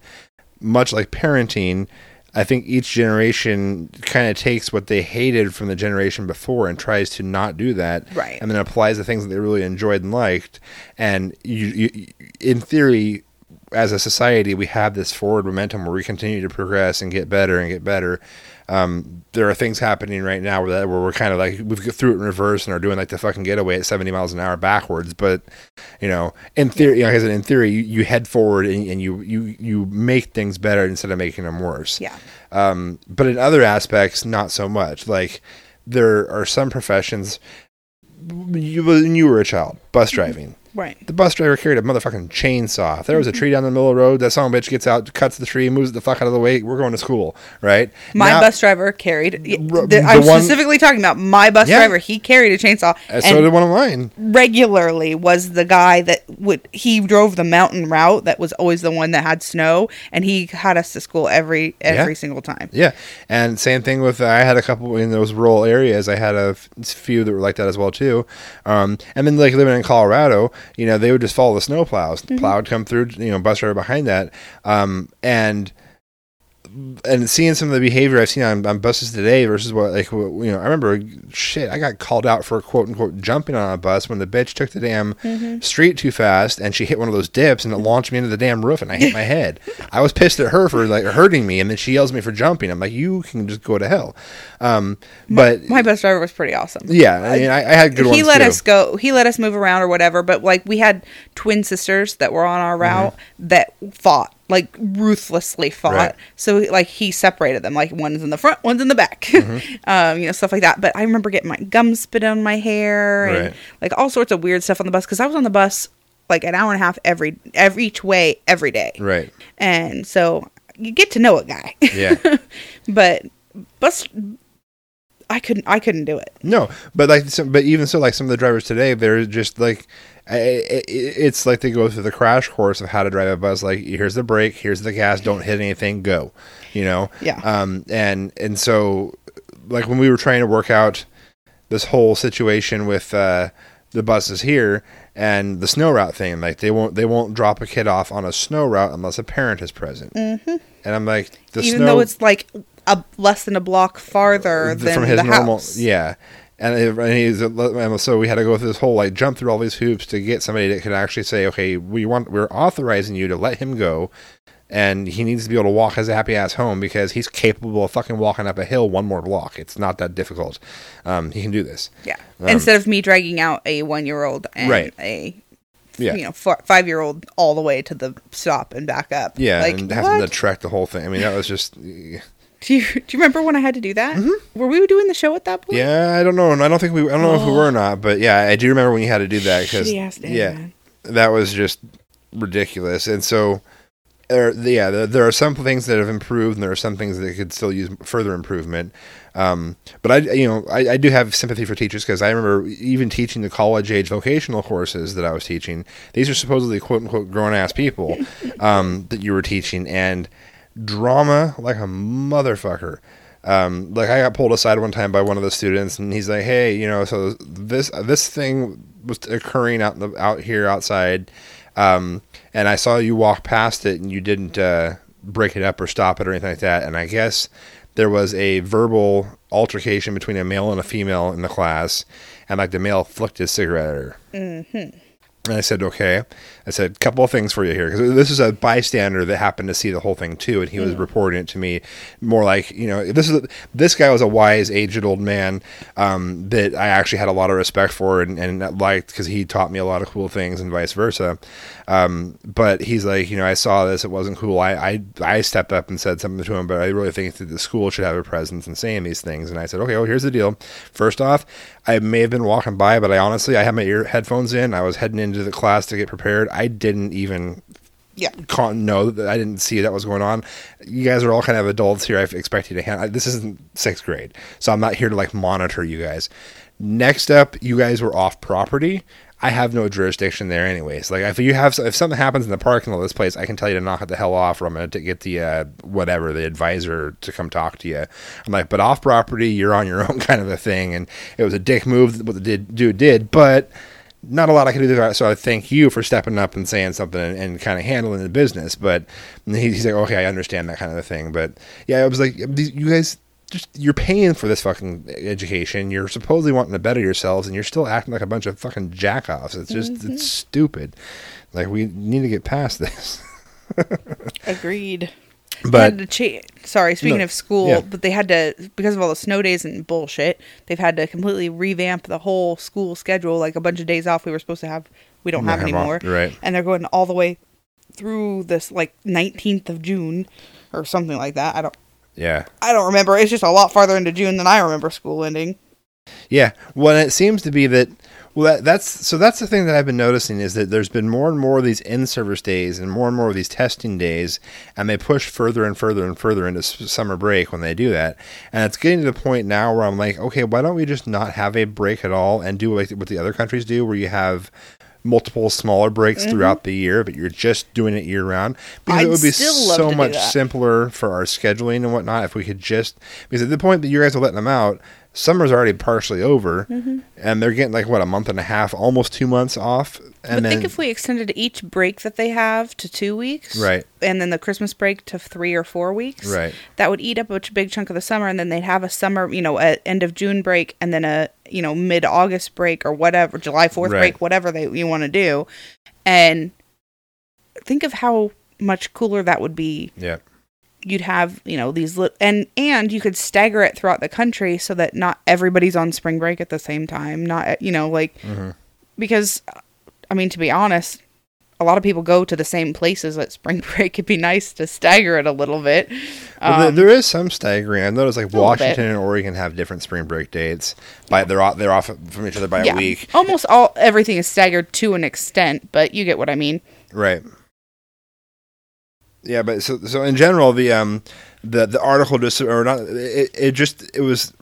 [SPEAKER 3] much like parenting, I think each generation kind of takes what they hated from the generation before and tries to not do that,
[SPEAKER 4] Right.
[SPEAKER 3] And then applies the things that they really enjoyed and liked. And you, you in theory, as a society, we have this forward momentum where we continue to progress and get better and get better. Um, there are things happening right now where, that, where we're kind of like we've got through it in reverse and are doing like the fucking getaway at 70 miles an hour backwards. But you know, in theory, you know, like I said, in theory, you, you head forward and, and you you you make things better instead of making them worse.
[SPEAKER 4] Yeah.
[SPEAKER 3] Um, but in other aspects, not so much. Like there are some professions. You, when you were a child, bus driving.
[SPEAKER 4] Right.
[SPEAKER 3] The bus driver carried a motherfucking chainsaw. If there was a tree down the middle of the road, that son of a bitch gets out, cuts the tree, moves it the fuck out of the way. We're going to school, right?
[SPEAKER 4] My
[SPEAKER 3] Now-
[SPEAKER 4] bus driver carried. the-
[SPEAKER 3] the
[SPEAKER 4] I'm
[SPEAKER 3] one-
[SPEAKER 4] specifically talking about my bus
[SPEAKER 3] Yeah.
[SPEAKER 4] driver. He carried a chainsaw,
[SPEAKER 3] And so did one of mine.
[SPEAKER 4] regularly was the guy that would. He drove the mountain route that was always the one that had snow, and he had us to school every every
[SPEAKER 3] Yeah.
[SPEAKER 4] single time.
[SPEAKER 3] Yeah, and same thing with I had a couple in those rural areas. I had a few that were like that as well too. Um, and then like living in Colorado, you know, they would just follow the snow plows. The plow would come through, you know, bus driver behind that, um, and and seeing some of the behavior I've seen on, on buses today versus what like what, you know I remember shit I got called out for quote unquote jumping on a bus when the bitch took the damn street too fast and she hit one of those dips and it launched me into the damn roof and I hit my [laughs] head. I was pissed at her for like hurting me and then she yells at me for jumping. I'm like you can just go to hell. Um, but
[SPEAKER 4] My bus driver was pretty awesome.
[SPEAKER 3] yeah, I mean I, I had good
[SPEAKER 4] he let
[SPEAKER 3] too.
[SPEAKER 4] us go he let us move around or whatever but like we had twin sisters that were on our
[SPEAKER 3] Mm-hmm.
[SPEAKER 4] route that fought like ruthlessly fought.
[SPEAKER 3] Right.
[SPEAKER 4] so like he separated them. Like one's in the front one's in the back.
[SPEAKER 3] Mm-hmm. [laughs]
[SPEAKER 4] um you know stuff like that. But i remember getting my gum spit on my hair and like all sorts of weird stuff on the bus. Because i was on the bus like an hour and a half every every each way every day.
[SPEAKER 3] Right.
[SPEAKER 4] and so you get to know a guy.
[SPEAKER 3] Yeah. [laughs]
[SPEAKER 4] but bus i couldn't i couldn't do it.
[SPEAKER 3] No, but like, some, but even so, like some of the drivers today, they're just like, it's like they go through the crash course of how to drive a bus. Like, here's the brake, here's the gas, don't hit anything, go. You know.
[SPEAKER 4] Yeah.
[SPEAKER 3] Um. And and so, like when we were trying to work out this whole situation with uh, the buses here and the snow route thing, like they won't they won't drop a kid off on a snow route unless a parent is present. Mm-hmm. And I'm like, the
[SPEAKER 4] even
[SPEAKER 3] snow,
[SPEAKER 4] though it's like a less than a block farther than
[SPEAKER 3] from his
[SPEAKER 4] the
[SPEAKER 3] normal
[SPEAKER 4] house.
[SPEAKER 3] yeah and, it, and he's and so we had to go through this whole like jump through all these hoops to get somebody that could actually say okay we want we're authorizing you to let him go and he needs to be able to walk his happy ass home because he's capable of fucking walking up a hill one more block it's not that difficult um, he can do this
[SPEAKER 4] Yeah. Instead of me dragging out a one year old and
[SPEAKER 3] Right.
[SPEAKER 4] a
[SPEAKER 3] yeah
[SPEAKER 4] you know five year old all the way to the stop and back up.
[SPEAKER 3] yeah
[SPEAKER 4] Like,
[SPEAKER 3] and having
[SPEAKER 4] what?
[SPEAKER 3] to trek the whole thing i mean that was just
[SPEAKER 4] do you do you remember when I had to do that? Were we doing the show at that point?
[SPEAKER 3] Mm-hmm. yeah i don't know and i don't think we i don't know if we were or not but yeah i do remember when you had to do that because
[SPEAKER 4] Shitty ass dad,
[SPEAKER 3] yeah
[SPEAKER 4] man.
[SPEAKER 3] that was just ridiculous. And so, there, yeah, there, there are some things that have improved, and there are some things that could still use further improvement. Um, but I, you know, I, I do have sympathy for teachers because I remember even teaching the college age vocational courses that I was teaching. These are supposedly quote unquote grown ass people [laughs] um, that you were teaching, and drama like a motherfucker. Um, like I got pulled aside one time by one of the students, and he's like, "Hey, you know, so this this thing was occurring out in the, out here outside, um, and I saw you walk past it, and you didn't uh, break it up or stop it or anything like that. And I guess there was a verbal altercation between a male and a female in the class, and like the male flicked his cigarette at her.
[SPEAKER 4] Mm-hmm.
[SPEAKER 3] And I said, okay. I said, a couple of things for you here. Because this is a bystander that happened to see the whole thing too. And he was reporting it to me more like, you know, this is this guy was a wise, aged old man um, that I actually had a lot of respect for and, and liked because he taught me a lot of cool things and vice versa. Um, but he's like, you know, I saw this. It wasn't cool. I, I, I stepped up and said something to him, but I really think that the school should have a presence in saying these things. And I said, okay, well, here's the deal. First off, I may have been walking by, but I honestly, I had my ear headphones in. I was heading into the class to get prepared. I didn't even
[SPEAKER 4] Yeah.
[SPEAKER 3] con- know that I didn't see that was going on. You guys are all kind of adults here. I expect you to handle. This isn't sixth grade, so I'm not here to like monitor you guys. Next up, you guys were off property. I have no jurisdiction there, anyways. Like if you have if something happens in the parking lot of this place, I can tell you to knock it the hell off, or I'm going to get the uh, whatever the advisor to come talk to you. I'm like, but off property, you're on your [laughs] own, kind of a thing. And it was a dick move what the dude did, but not a lot I can do. So I thank you for stepping up and saying something and, and kind of handling the business. But he, he's like, okay, I understand that kind of a thing. But yeah, I was like, you guys just you're paying for this fucking education. You're supposedly wanting to better yourselves, and you're still acting like a bunch of fucking jackoffs. It's just it's mm-hmm. stupid. Like we need to get past this. [laughs]
[SPEAKER 4] Agreed.
[SPEAKER 3] But
[SPEAKER 4] had to cha- sorry, speaking
[SPEAKER 3] No,
[SPEAKER 4] of school,
[SPEAKER 3] yeah.
[SPEAKER 4] but they had to because of all the snow days and bullshit. They've had to completely revamp the whole school schedule. Like a bunch of days off we were supposed to have, we don't have anymore.
[SPEAKER 3] off, right.
[SPEAKER 4] And they're going all the way through this like 19th of June or something like that. I don't
[SPEAKER 3] yeah,
[SPEAKER 4] I don't remember. It's just a lot farther into June than I remember school ending.
[SPEAKER 3] Yeah, well, it seems to be that. Well, that, that's so. That's the thing that I've been noticing is that there's been more and more of these in-service days and more and more of these testing days, and they push further and further and further into s- summer break when they do that. And it's getting to the point now where I'm like, okay, why don't we just not have a break at all and do like what the other countries do, where you have multiple smaller breaks throughout the year, but you're just doing it year round. Because
[SPEAKER 4] Mm-hmm. I'd
[SPEAKER 3] it would be so much simpler for our scheduling and whatnot if we could just because at the point that you guys are letting them out summer's already partially over,
[SPEAKER 4] Mm-hmm.
[SPEAKER 3] and they're getting like what a month and a half, almost two months off. And
[SPEAKER 4] but
[SPEAKER 3] then
[SPEAKER 4] think if we extended each break that they have to two weeks,
[SPEAKER 3] Right.
[SPEAKER 4] and then the Christmas break to three or four weeks,
[SPEAKER 3] Right.
[SPEAKER 4] That would eat up a big chunk of the summer, and then they'd have a summer, you know, a end of June break, and then a you know mid August break or whatever, July Fourth
[SPEAKER 3] Right.
[SPEAKER 4] break, whatever they you want to do, and think of how much cooler that would be
[SPEAKER 3] yeah,
[SPEAKER 4] you'd have you know these li- and and you could stagger it throughout the country so that not everybody's on spring break at the same time not you know like because i mean to be honest a lot of people go to the same places at spring [laughs] break. It'd be nice to stagger it a little bit.
[SPEAKER 3] Well,
[SPEAKER 4] Um,
[SPEAKER 3] there is some staggering. I've noticed like Washington and Oregon have different spring break dates. By they're off, they're off from each other by
[SPEAKER 4] yeah.
[SPEAKER 3] a week,
[SPEAKER 4] almost all everything is staggered to an extent but you get what i mean.
[SPEAKER 3] Right? Yeah, but so so in general, the um the the article just or not it, it just it was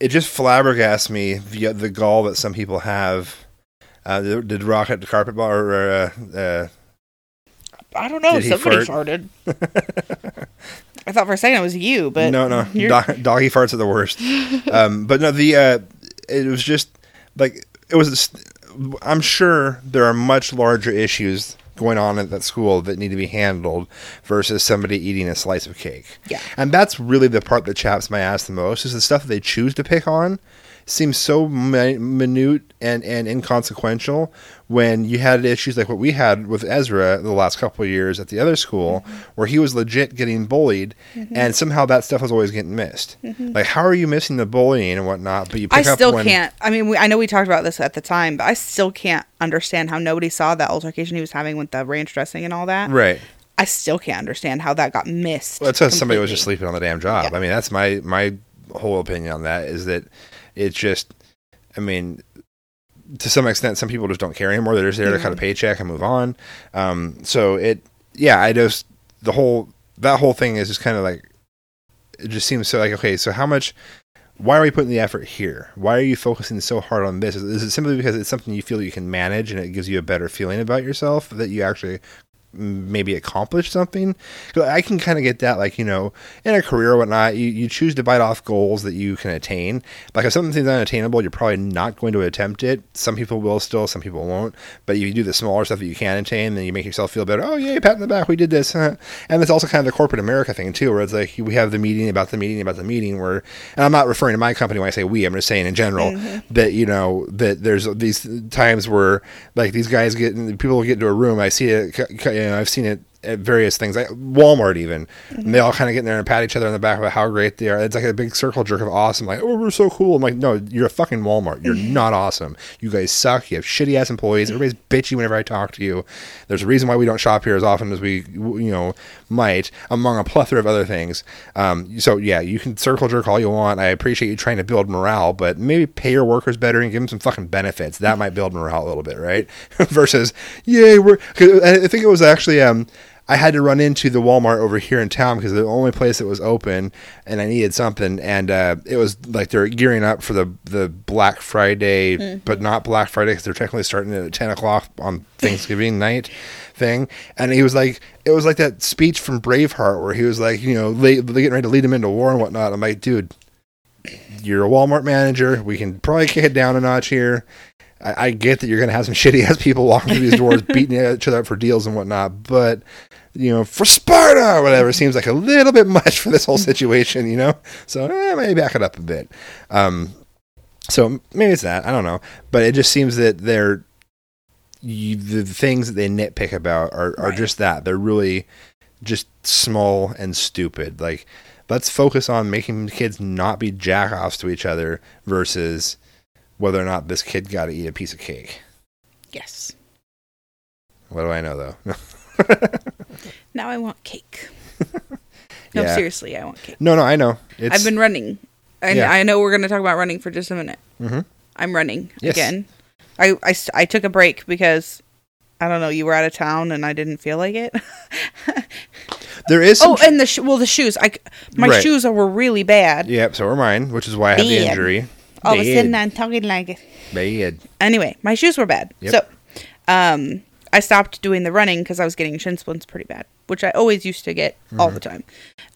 [SPEAKER 3] it just flabbergasted me the the gall that some people have. Uh, did, did Rocket the carpet ball or uh, uh,
[SPEAKER 4] i don't know somebody
[SPEAKER 3] fart?
[SPEAKER 4] farted [laughs] i thought for a second it was you but
[SPEAKER 3] no, no, [laughs] Do- doggy farts are the worst. um, but no, the uh, it was just like it was. I'm sure there are much larger issues going on at that school that need to be handled versus somebody eating a slice of cake.
[SPEAKER 4] Yeah.
[SPEAKER 3] and that's really the part that chaps my ass the most. Is the stuff that they choose to pick on seems so minute and, and inconsequential when you had issues like what we had with Ezra the last couple of years at the other school mm-hmm. where he was legit getting bullied mm-hmm. and somehow that stuff was always getting missed. Mm-hmm. Like how are you missing the bullying and whatnot, but you
[SPEAKER 4] I
[SPEAKER 3] pick up
[SPEAKER 4] still
[SPEAKER 3] when
[SPEAKER 4] can't. I mean, we, I know we talked about this at the time, but I still can't understand how nobody saw that altercation he was having with the ranch dressing and all that.
[SPEAKER 3] Right.
[SPEAKER 4] I still can't understand how that got missed.
[SPEAKER 3] Well, that's because somebody was just sleeping on the damn job.
[SPEAKER 4] Yeah.
[SPEAKER 3] I mean, that's my my whole opinion on that is that it's just, I mean, to some extent, some people just don't care anymore. They're just there to cut a paycheck and move on. Um, so it, yeah, I just the whole that whole thing is just kind of like it just seems so like okay, so how much. Why are we putting the effort here? Why are you focusing so hard on this? Is, is it simply because it's something you feel you can manage and it gives you a better feeling about yourself that you actually maybe accomplish something. 'Cause I can kind of get that, like you know, in a career or whatnot, you, you choose to bite off goals that you can attain. Like if something's unattainable, you're probably not going to attempt it. Some people will still, some people won't. But if you do the smaller stuff that you can attain, then you make yourself feel better. Oh yeah, pat in the back, we did this. huh?" And it's also kind of the corporate America thing too, where it's like we have the meeting about the meeting about the meeting. Where, and I'm not referring to my company when I say we. I'm just saying in general mm-hmm. that you know that there's these times where like these guys get people get into a room. I see it. Know, I've seen it at various things, like Walmart even. And they all kind of get in there and pat each other on the back about how great they are. It's like a big circle jerk of awesome. Like, oh, we're so cool. I'm like, no, you're a fucking Walmart. You're [laughs] not awesome. You guys suck. You have shitty ass employees. Everybody's bitchy whenever I talk to you. There's a reason why we don't shop here as often as we, you know, might, among a plethora of other things. Um, so yeah, you can circle jerk all you want. I appreciate you trying to build morale, but maybe pay your workers better and give them some fucking benefits. That might build morale a little bit, right? [laughs] Versus, yay, we're. 'cause I think it was actually um. I had to run into the Walmart over here in town because the only place that was open, and I needed something, and uh, it was like they're gearing up for the the Black Friday, but not Black Friday because they're technically starting at ten o'clock on Thanksgiving [laughs] night thing. And he was like, it was like that speech from Braveheart where he was like, you know, le- getting ready to lead him into war and whatnot. I'm like, dude, you're a Walmart manager. We can probably kick it down a notch here. I, I get that you're going to have some [laughs] shitty ass people walking through these [laughs] doors, beating each other up for deals and whatnot, but you know, for Sparta or whatever seems like a little bit much for this whole situation, you know. So eh, maybe back it up a bit. Um, so maybe it's that I don't know, but it just seems that they're you, the things that they nitpick about are, are just that they're really just small and stupid. Like let's focus on making kids not be jackoffs to each other versus whether or not this kid got to eat a piece of cake.
[SPEAKER 4] Yes.
[SPEAKER 3] What do I know though? [laughs]
[SPEAKER 4] Now I want cake. [laughs] No,
[SPEAKER 3] Yeah.
[SPEAKER 4] seriously, I want cake.
[SPEAKER 3] no, no, I know. It's,
[SPEAKER 4] I've been running, and
[SPEAKER 3] Yeah.
[SPEAKER 4] I know we're going to talk about running for just a minute.
[SPEAKER 3] Mm-hmm.
[SPEAKER 4] I'm running
[SPEAKER 3] Yes.
[SPEAKER 4] again. I took a break because I don't know. You were out of town, and I didn't feel like it. [laughs]
[SPEAKER 3] there is.
[SPEAKER 4] Oh, and the sh- well, the shoes. I my
[SPEAKER 3] Right.
[SPEAKER 4] shoes are, were really bad.
[SPEAKER 3] Yep, so are mine, which is why I had the injury.
[SPEAKER 4] All of a sudden,
[SPEAKER 3] Bad.
[SPEAKER 4] I'm talking like it.
[SPEAKER 3] Bad.
[SPEAKER 4] Anyway, my shoes were bad.
[SPEAKER 3] Yep.
[SPEAKER 4] So, um, I stopped doing the running because I was getting shin splints pretty bad. which I always used to get all the time.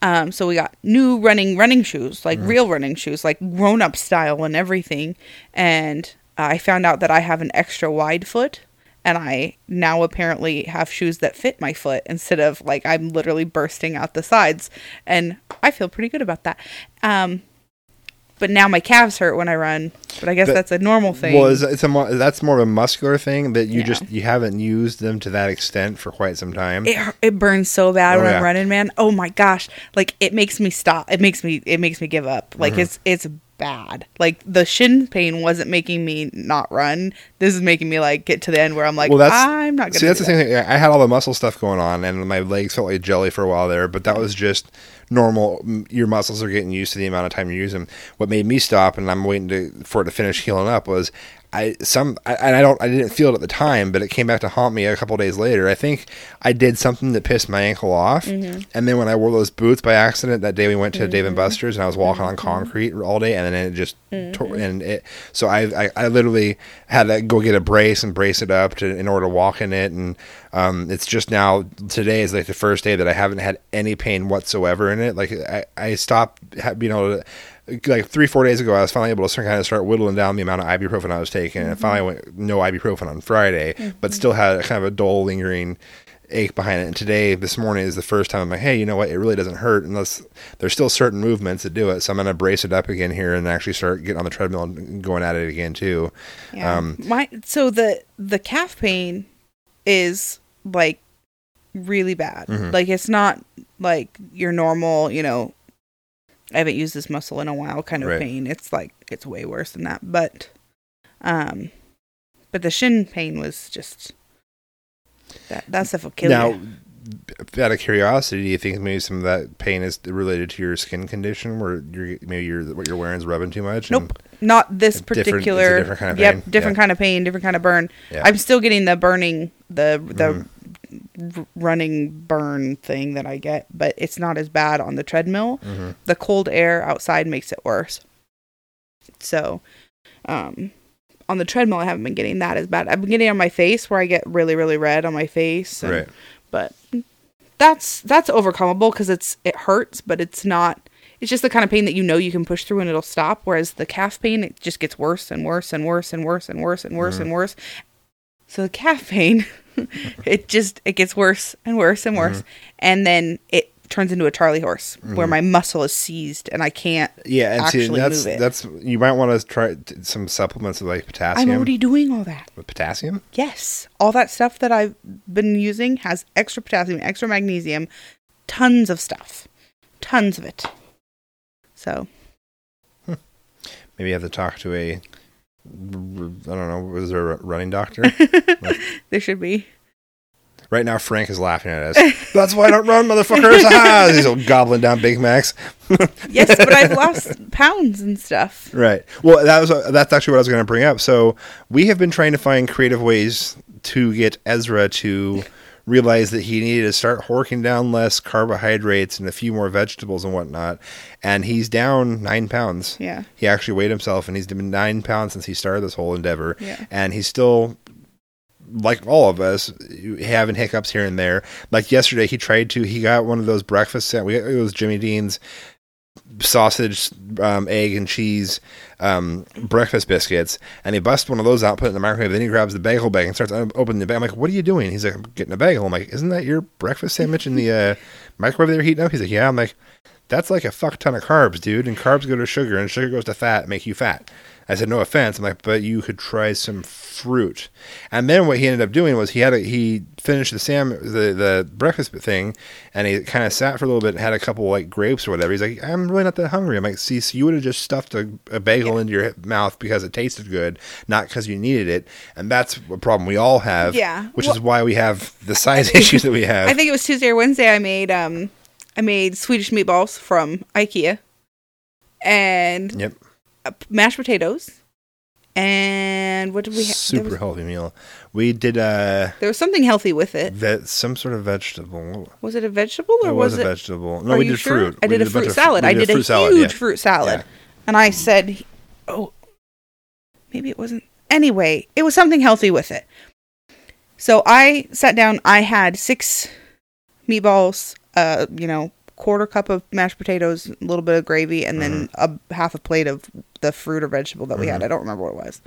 [SPEAKER 4] Um, so we got new running running shoes, like real running shoes, like grown up style and everything. And I found out that I have an extra wide foot, and I now apparently have shoes that fit my foot instead of like I'm literally bursting out the sides, and I feel pretty good about that. Um, but now my calves hurt when I run, but I guess
[SPEAKER 3] But-
[SPEAKER 4] that's a normal thing.
[SPEAKER 3] Well, it's, it's a mo- that's more of a muscular thing that you
[SPEAKER 4] Yeah.
[SPEAKER 3] just you haven't used them to that extent for quite some time.
[SPEAKER 4] it it burns so bad
[SPEAKER 3] Oh,
[SPEAKER 4] when
[SPEAKER 3] yeah.
[SPEAKER 4] I'm running, man. Oh my gosh, like it makes me stop. It makes me it makes me give up. Like
[SPEAKER 3] Mm-hmm.
[SPEAKER 4] it's it's bad. Like the shin pain wasn't making me not run. This is making me like get to the end where I'm like,
[SPEAKER 3] well, that's
[SPEAKER 4] I'm not gonna.
[SPEAKER 3] see. That's the same thing. I had all the muscle stuff going on, and my legs felt like jelly for a while there. But that was just normal. Your muscles are getting used to the amount of time you use them. What made me stop, and I'm waiting to, for it to finish healing up, was I some I, and I don't I didn't feel it at the time, but it came back to haunt me a couple days later. I think I did something that pissed my ankle off,
[SPEAKER 4] Mm-hmm.
[SPEAKER 3] and then when I wore those boots by accident that day, we went to Dave and Buster's, and I was walking on
[SPEAKER 4] Mm-hmm.
[SPEAKER 3] concrete all day, and then it just tore, and it so I, I I literally had to go get a brace and brace it up to in order to walk in it, and um, it's just now today is like the first day that I haven't had any pain whatsoever in it. Like I I stopped able to like three four days ago, I was finally able to kind of start whittling down the amount of ibuprofen I was taking, and finally went no ibuprofen on Friday, but still had kind of a dull lingering ache behind it. And today, this morning, is the first time I'm like, hey, you know what? It really doesn't hurt unless there's still certain movements that do it. So I'm gonna brace it up again here and actually start getting on the treadmill and going at it again too.
[SPEAKER 4] Yeah.
[SPEAKER 3] Um,
[SPEAKER 4] my so the the calf pain is like really bad.
[SPEAKER 3] Mm-hmm.
[SPEAKER 4] Like it's not like your normal, you know, I haven't used this muscle in a while kind of
[SPEAKER 3] Right.
[SPEAKER 4] pain. It's like it's way worse than that. But um but the shin pain was just that that stuff will kill
[SPEAKER 3] now,
[SPEAKER 4] you.
[SPEAKER 3] b- out of curiosity, do you think maybe some of that pain is related to your skin condition, where you're maybe you're, what you're wearing is rubbing too much? and-
[SPEAKER 4] Nope. Not this
[SPEAKER 3] A different-
[SPEAKER 4] particular.
[SPEAKER 3] different kind of
[SPEAKER 4] yep,
[SPEAKER 3] pain?
[SPEAKER 4] different
[SPEAKER 3] Yeah.
[SPEAKER 4] kind of pain, different kind of burn.
[SPEAKER 3] Yeah.
[SPEAKER 4] I'm still getting the burning, the the r- running burn thing that I get, but it's not as bad on the treadmill.
[SPEAKER 3] Mm-hmm.
[SPEAKER 4] The cold air outside makes it worse. So, um, on the treadmill, I haven't been getting that as bad. I've been getting on my face where I get really, really red on my face. and-
[SPEAKER 3] Right.
[SPEAKER 4] But that's that's overcomable because it's it hurts, but it's not. It's just the kind of pain that you know you can push through and it'll stop. Whereas the calf pain, it just gets worse and worse and worse and worse and worse and worse and mm-hmm. worse. So the calf pain, [laughs] it just it gets worse and worse and worse, mm-hmm. and then it turns into a Charlie horse where mm-hmm. my muscle is seized and I can't.
[SPEAKER 3] Yeah, and see,
[SPEAKER 4] actually
[SPEAKER 3] that's
[SPEAKER 4] move it.
[SPEAKER 3] that's you might want to try some supplements with like potassium.
[SPEAKER 4] I'm already doing all that.
[SPEAKER 3] with potassium.
[SPEAKER 4] Yes, all that stuff that I've been using has extra potassium, extra magnesium, tons of stuff, tons of it. So hmm.
[SPEAKER 3] Maybe you have to talk to a, I don't know, was there a running doctor? [laughs]
[SPEAKER 4] there should be.
[SPEAKER 3] Right now, Frank is laughing at us. [laughs] That's why I don't run, motherfuckers. Ah, He's all gobbling down Big Macs. [laughs]
[SPEAKER 4] Yes, but I've lost pounds and stuff.
[SPEAKER 3] Right. Well, that was that's actually what I was going to bring up. So we have been trying to find creative ways to get Ezra to realize that he needed to start horking down less carbohydrates and a few more vegetables and whatnot. And he's down nine pounds.
[SPEAKER 4] Yeah.
[SPEAKER 3] He actually weighed himself, and he's been nine pounds since he started this whole endeavor.
[SPEAKER 4] Yeah.
[SPEAKER 3] And he's still. Like all of us, having hiccups here and there. Like yesterday, he tried to. He got one of those breakfast. sa- We it was Jimmy Dean's sausage, um, egg, and cheese um, breakfast biscuits, and he busts one of those out, put it in the microwave. Then he grabs the bagel bag and starts opening the bag. I'm like, "What are you doing?" He's like, "I'm getting a bagel." I'm like, "Isn't that your breakfast sandwich in the uh, [laughs] microwave they're heating up?" He's like, "Yeah." I'm like, "That's like a fuck ton of carbs, dude, and carbs go to sugar, and sugar goes to fat, and make you fat." I said, "No offense." I'm like, "But you could try some fruit." And then what he ended up doing was he had a, he finished the sam the the breakfast thing, and he kind of sat for a little bit, and had a couple like grapes or whatever. He's like, "I'm really not that hungry." I'm like, "See, so you would have just stuffed a, a bagel into your mouth because it tasted good, not because you needed it." And that's a problem we all have.
[SPEAKER 4] Yeah.
[SPEAKER 3] which
[SPEAKER 4] Well-
[SPEAKER 3] is why we have the size [laughs] issues that we have.
[SPEAKER 4] I think it was Tuesday or Wednesday. I made um, I made Swedish meatballs from IKEA, and
[SPEAKER 3] Yep,
[SPEAKER 4] mashed potatoes, and what did we have?
[SPEAKER 3] super
[SPEAKER 4] was,
[SPEAKER 3] healthy meal. We did uh,
[SPEAKER 4] there was something healthy with it.
[SPEAKER 3] that some sort of vegetable.
[SPEAKER 4] Was it a vegetable or
[SPEAKER 3] It
[SPEAKER 4] was,
[SPEAKER 3] was, a
[SPEAKER 4] it?
[SPEAKER 3] vegetable. No,
[SPEAKER 4] Are
[SPEAKER 3] we did
[SPEAKER 4] sure?
[SPEAKER 3] fruit.
[SPEAKER 4] I
[SPEAKER 3] We
[SPEAKER 4] did a fruit salad. I did a,
[SPEAKER 3] salad,
[SPEAKER 4] huge
[SPEAKER 3] yeah.
[SPEAKER 4] fruit salad,
[SPEAKER 3] Yeah.
[SPEAKER 4] and I said, "Oh, maybe it wasn't." Anyway, it was something healthy with it. So I sat down. I had six meatballs, uh, you know, quarter cup of mashed potatoes, a little bit of gravy, and then
[SPEAKER 3] Mm-hmm.
[SPEAKER 4] a half a plate of the fruit or vegetable that we had. I don't remember what it was,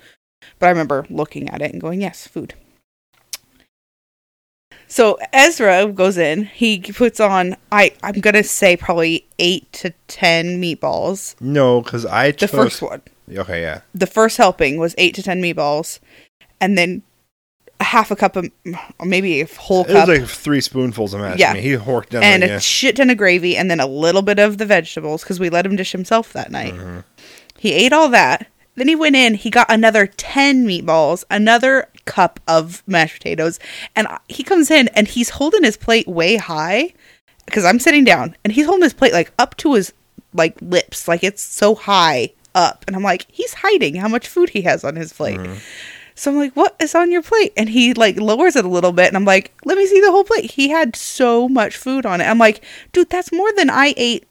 [SPEAKER 4] but I remember looking at it and going, "Yes, food." So Ezra goes in. He puts on. I I'm gonna say probably eight to ten meatballs.
[SPEAKER 3] No, because I
[SPEAKER 4] The
[SPEAKER 3] chose,
[SPEAKER 4] first one,
[SPEAKER 3] Okay, yeah.
[SPEAKER 4] the first helping was eight to ten meatballs, and then a half a cup of, maybe a whole
[SPEAKER 3] It
[SPEAKER 4] cup
[SPEAKER 3] was like three spoonfuls of mashed.
[SPEAKER 4] Yeah.
[SPEAKER 3] I mean, he horked down.
[SPEAKER 4] and a
[SPEAKER 3] yeah.
[SPEAKER 4] shit ton of gravy, and then a little bit of the vegetables because we let him dish himself that night.
[SPEAKER 3] Mm-hmm.
[SPEAKER 4] He ate all that. Then he went in. He got another ten meatballs, another cup of mashed potatoes, and he comes in and he's holding his plate way high because I'm sitting down, and he's holding his plate like up to his like lips, like it's so high up, and I'm like, he's hiding how much food he has on his plate.
[SPEAKER 3] Mm-hmm.
[SPEAKER 4] So I'm like, what is on your plate? And he like lowers it a little bit, and I'm like, let me see the whole plate. He had so much food on it. I'm like, dude, that's more than I ate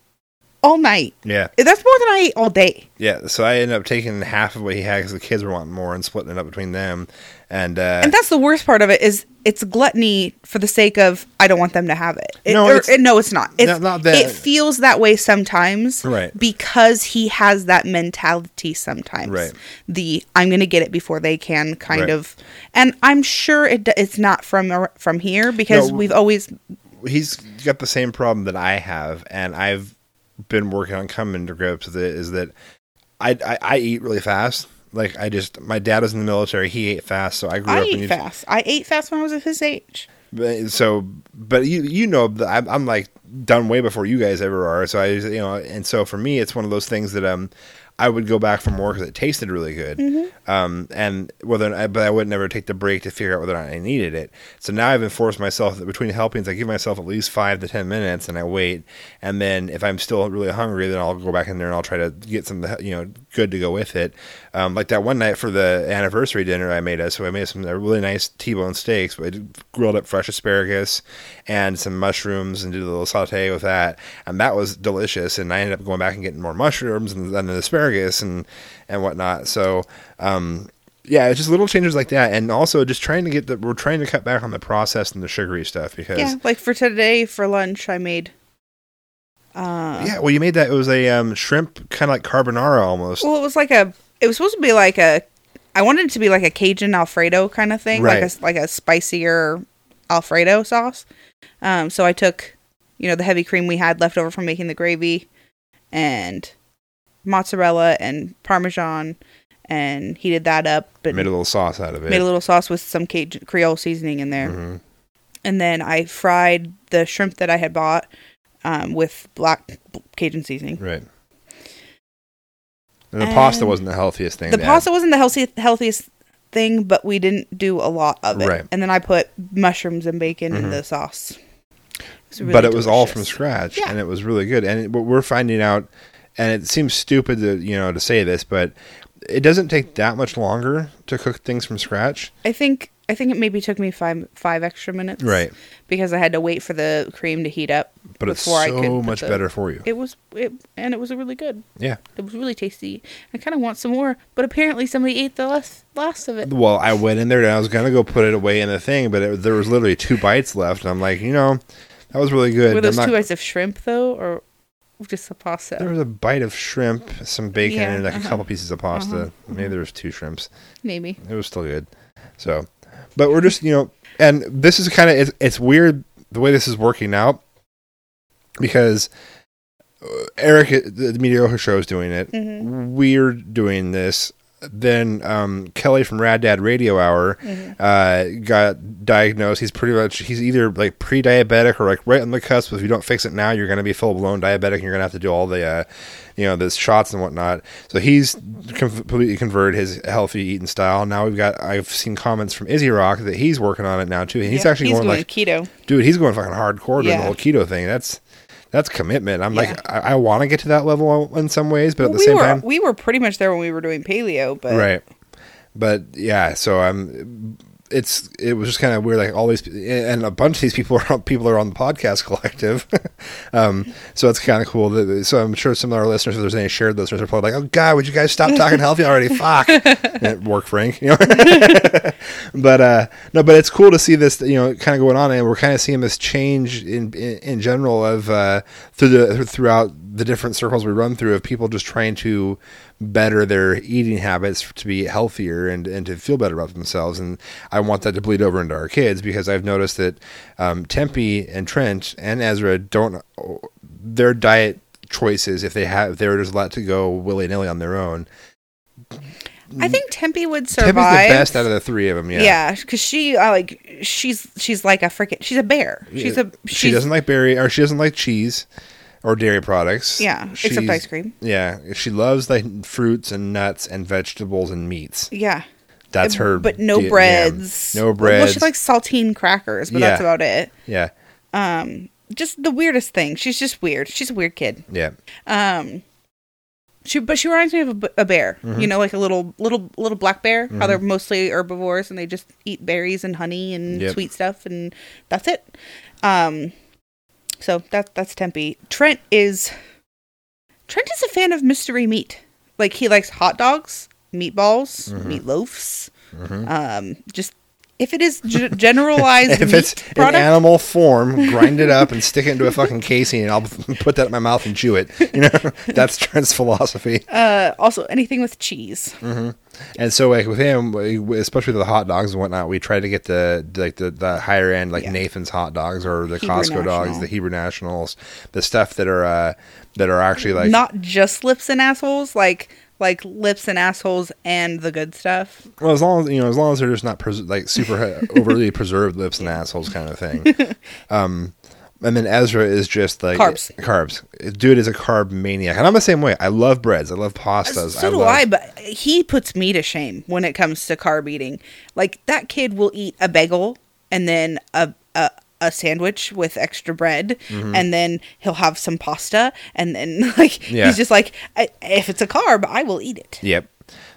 [SPEAKER 4] all night.
[SPEAKER 3] yeah,
[SPEAKER 4] That's more than I ate all day.
[SPEAKER 3] yeah. So I ended up taking half of what he had because the kids were wanting more and splitting it up between them. And, uh,
[SPEAKER 4] And that's the worst part of it is it's gluttony for the sake of I don't want them to have it. it
[SPEAKER 3] No,
[SPEAKER 4] or-
[SPEAKER 3] it's-
[SPEAKER 4] no, it's not. It's,
[SPEAKER 3] not- not that.
[SPEAKER 4] It feels that way sometimes,
[SPEAKER 3] Right.
[SPEAKER 4] Because he has that mentality sometimes.
[SPEAKER 3] Right.
[SPEAKER 4] The I'm going to get it before they can kind
[SPEAKER 3] Right.
[SPEAKER 4] of, and I'm sure it it's not from from here because
[SPEAKER 3] No.
[SPEAKER 4] we've always
[SPEAKER 3] he's got the same problem that I have, and I've been working on coming to grips with it. Is that I I, I eat really fast. Like I just my dad was in the military. He ate fast, so I grew
[SPEAKER 4] I
[SPEAKER 3] up. and you-
[SPEAKER 4] fast. I ate fast when I was at his age.
[SPEAKER 3] But- So, but you you know I'm, I'm like done way before you guys ever are. So I you know, and so for me, it's one of those things that um. I would go back for more because it tasted really good,
[SPEAKER 4] Mm-hmm.
[SPEAKER 3] um, and whether I, but I would never take the break to figure out whether or not I needed it. So now I've enforced myself that between helpings, I give myself at least five to ten minutes, and I wait. And then if I'm still really hungry, then I'll go back in there and I'll try to get some you know good to go with it. Um, like that one night for the anniversary dinner I made us, so I made some uh, really nice T-bone steaks. I grilled up fresh asparagus and some mushrooms and did a little saute with that, and that was delicious. And I ended up going back and getting more mushrooms and then the asparagus and and whatnot. So. Um, yeah, it's just little changes like that, and also just trying to get the we're trying to cut back on the processed and the sugary stuff because
[SPEAKER 4] Yeah, like for today for lunch, I made. Uh,
[SPEAKER 3] yeah, well, you made that it was a um, shrimp kind of like carbonara almost.
[SPEAKER 4] Well, it was like a. It was supposed to be like a. I wanted it to be like a Cajun Alfredo kind of thing,
[SPEAKER 3] Right.
[SPEAKER 4] like a like a spicier Alfredo sauce. Um, so I took, you know, the heavy cream we had left over from making the gravy, and mozzarella and parmesan, and heated that up. But
[SPEAKER 3] made a little sauce out of it.
[SPEAKER 4] made a little sauce with some Cajun Creole seasoning in there,
[SPEAKER 3] Mhm.
[SPEAKER 4] and then I fried the shrimp that I had bought um, with black Cajun seasoning.
[SPEAKER 3] Right. And the pasta wasn't the healthiest thing.
[SPEAKER 4] The pasta wasn't the healthy, healthiest thing, but we didn't do a lot of it.
[SPEAKER 3] Right.
[SPEAKER 4] And then I put mushrooms and bacon in
[SPEAKER 3] Mhm.
[SPEAKER 4] the sauce. It really
[SPEAKER 3] but it was all from scratch,
[SPEAKER 4] Yeah.
[SPEAKER 3] and it was really good. And it, what we're finding out, and it seems stupid to you know to say this, but it doesn't take that much longer to cook things from scratch.
[SPEAKER 4] I think I think it maybe took me five five extra minutes,
[SPEAKER 3] Right.
[SPEAKER 4] Because I had to wait for the cream to heat up.
[SPEAKER 3] But it's
[SPEAKER 4] before I could
[SPEAKER 3] so much
[SPEAKER 4] the-
[SPEAKER 3] better for you.
[SPEAKER 4] It was it, and it was really good.
[SPEAKER 3] Yeah.
[SPEAKER 4] It was really tasty. I kind of want some more, but apparently somebody ate the last last of it.
[SPEAKER 3] Well, I went in there and I was gonna go put it away in the thing, but it, there was literally two bites left, and I'm like, you know, that was really good.
[SPEAKER 4] Were those
[SPEAKER 3] not-
[SPEAKER 4] two bites of shrimp though, or just the pasta?
[SPEAKER 3] There was a bite of shrimp, some bacon,
[SPEAKER 4] Yeah,
[SPEAKER 3] and like
[SPEAKER 4] uh-huh.
[SPEAKER 3] a couple pieces of pasta.
[SPEAKER 4] Uh-huh,
[SPEAKER 3] Maybe there was two shrimps.
[SPEAKER 4] Maybe.
[SPEAKER 3] It was still good. So, but we're just you know, and this is kind of it's, it's weird the way this is working out because uh, Eric, the, mediocre show, is doing it.
[SPEAKER 4] Mhm.
[SPEAKER 3] We're doing this. Then um, Kelly from Rad Dad Radio Hour
[SPEAKER 4] Mhm.
[SPEAKER 3] uh, got diagnosed. He's pretty much he's either like pre-diabetic or like right on the cusp. If you don't fix it now, you're going to be full blown diabetic, and you're going to have to do all the uh, you know the shots and whatnot. So he's completely converted his healthy eating style. Now we've got I've seen comments from Izzy Rock that he's working on it now too. And he's
[SPEAKER 4] Yeah,
[SPEAKER 3] actually
[SPEAKER 4] he's
[SPEAKER 3] going
[SPEAKER 4] doing
[SPEAKER 3] like
[SPEAKER 4] keto.
[SPEAKER 3] dude, he's going fucking hardcore doing
[SPEAKER 4] Yeah.
[SPEAKER 3] the whole keto thing. That's that's commitment. I'm
[SPEAKER 4] Yeah.
[SPEAKER 3] like I, I want to get to that level in some ways, but at
[SPEAKER 4] Well,
[SPEAKER 3] the
[SPEAKER 4] we
[SPEAKER 3] same
[SPEAKER 4] were
[SPEAKER 3] time,
[SPEAKER 4] we were pretty much there when we were doing paleo, but
[SPEAKER 3] right. But yeah, so I'm. It's it was just kind of weird. Like all these and a bunch of these people [laughs] are people are on the podcast collective. [laughs] um, so it's kind of cool. That, so I'm sure some of our listeners, if there's any shared listeners, are probably like, "Oh God, would you guys stop talking healthy already?" Fuck, [laughs] work, Frank. You know. but uh, no, but it's cool to see this. You know, kind of going on, and we're kind of seeing this change in in, in general of uh, through the throughout the different circles we run through of people just trying to better their eating habits to be healthier and, and to feel better about themselves. And I want that to bleed over into our kids because I've noticed that um, Tempe and Trent and Ezra don't their diet choices if they have if they were just let to go willy nilly on their own.
[SPEAKER 4] I think Tempe would survive.
[SPEAKER 3] Tempe's the best out of the three of them. Yeah.
[SPEAKER 4] Yeah, because she uh, like she's she's like a freaking she's a bear. She's a she's,
[SPEAKER 3] she doesn't like berry or she doesn't like cheese or dairy products.
[SPEAKER 4] Yeah, except
[SPEAKER 3] She's-
[SPEAKER 4] ice cream.
[SPEAKER 3] Yeah, she loves like fruits and nuts and vegetables and meats.
[SPEAKER 4] yeah.
[SPEAKER 3] That's her.
[SPEAKER 4] But no
[SPEAKER 3] di-
[SPEAKER 4] breads.
[SPEAKER 3] yeah. No
[SPEAKER 4] Well, she likes saltine crackers, but that's
[SPEAKER 3] Yeah.
[SPEAKER 4] about it.
[SPEAKER 3] Yeah,
[SPEAKER 4] Um, just the weirdest thing. She's just weird. She's a weird kid.
[SPEAKER 3] yeah.
[SPEAKER 4] Um, she but she reminds me of a, b- a bear.
[SPEAKER 3] Mm-hmm.
[SPEAKER 4] You know, like a little little little black bear. How they're mostly herbivores and they just eat berries and honey and
[SPEAKER 3] Yep.
[SPEAKER 4] sweet stuff, and that's it. Um, so that that's Tempe. Trent is Trent is a fan of mystery meat. Like he likes hot dogs, meatballs,
[SPEAKER 3] Mm-hmm.
[SPEAKER 4] meatloafs. Um, just if it is g- generalized [laughs]
[SPEAKER 3] If
[SPEAKER 4] meat
[SPEAKER 3] it's in
[SPEAKER 4] product,
[SPEAKER 3] animal form, grind it up and [laughs] stick it into a fucking casing, and I'll [laughs] put that in my mouth and chew it. You know, that's Trent's philosophy.
[SPEAKER 4] uh, also anything with cheese.
[SPEAKER 3] And so, like with him, especially with the hot dogs and whatnot, we try to get the like the, the higher end, like
[SPEAKER 4] Yeah.
[SPEAKER 3] Nathan's hot dogs or the
[SPEAKER 4] Hebrew
[SPEAKER 3] Costco dogs, the Hebrew Nationals, the stuff that are uh, that are actually like
[SPEAKER 4] not just lips and assholes, like like lips and assholes and the good stuff.
[SPEAKER 3] Well, as long as you know, as long as they're just not pres- like super [laughs] overly preserved lips and assholes kind of thing. [laughs] Um, and then Ezra is just like
[SPEAKER 4] Carbs.
[SPEAKER 3] Carbs. Dude is a carb maniac, and I'm the same way. I love breads. I love pastas.
[SPEAKER 4] so do
[SPEAKER 3] love,
[SPEAKER 4] I, but he puts me to shame when it comes to carb eating. Like that kid will eat a bagel and then a a, a sandwich with extra bread,
[SPEAKER 3] Mm-hmm.
[SPEAKER 4] and then he'll have some pasta, and then [laughs] like
[SPEAKER 3] Yeah.
[SPEAKER 4] he's just like, if it's a carb, I will eat it.
[SPEAKER 3] Yep.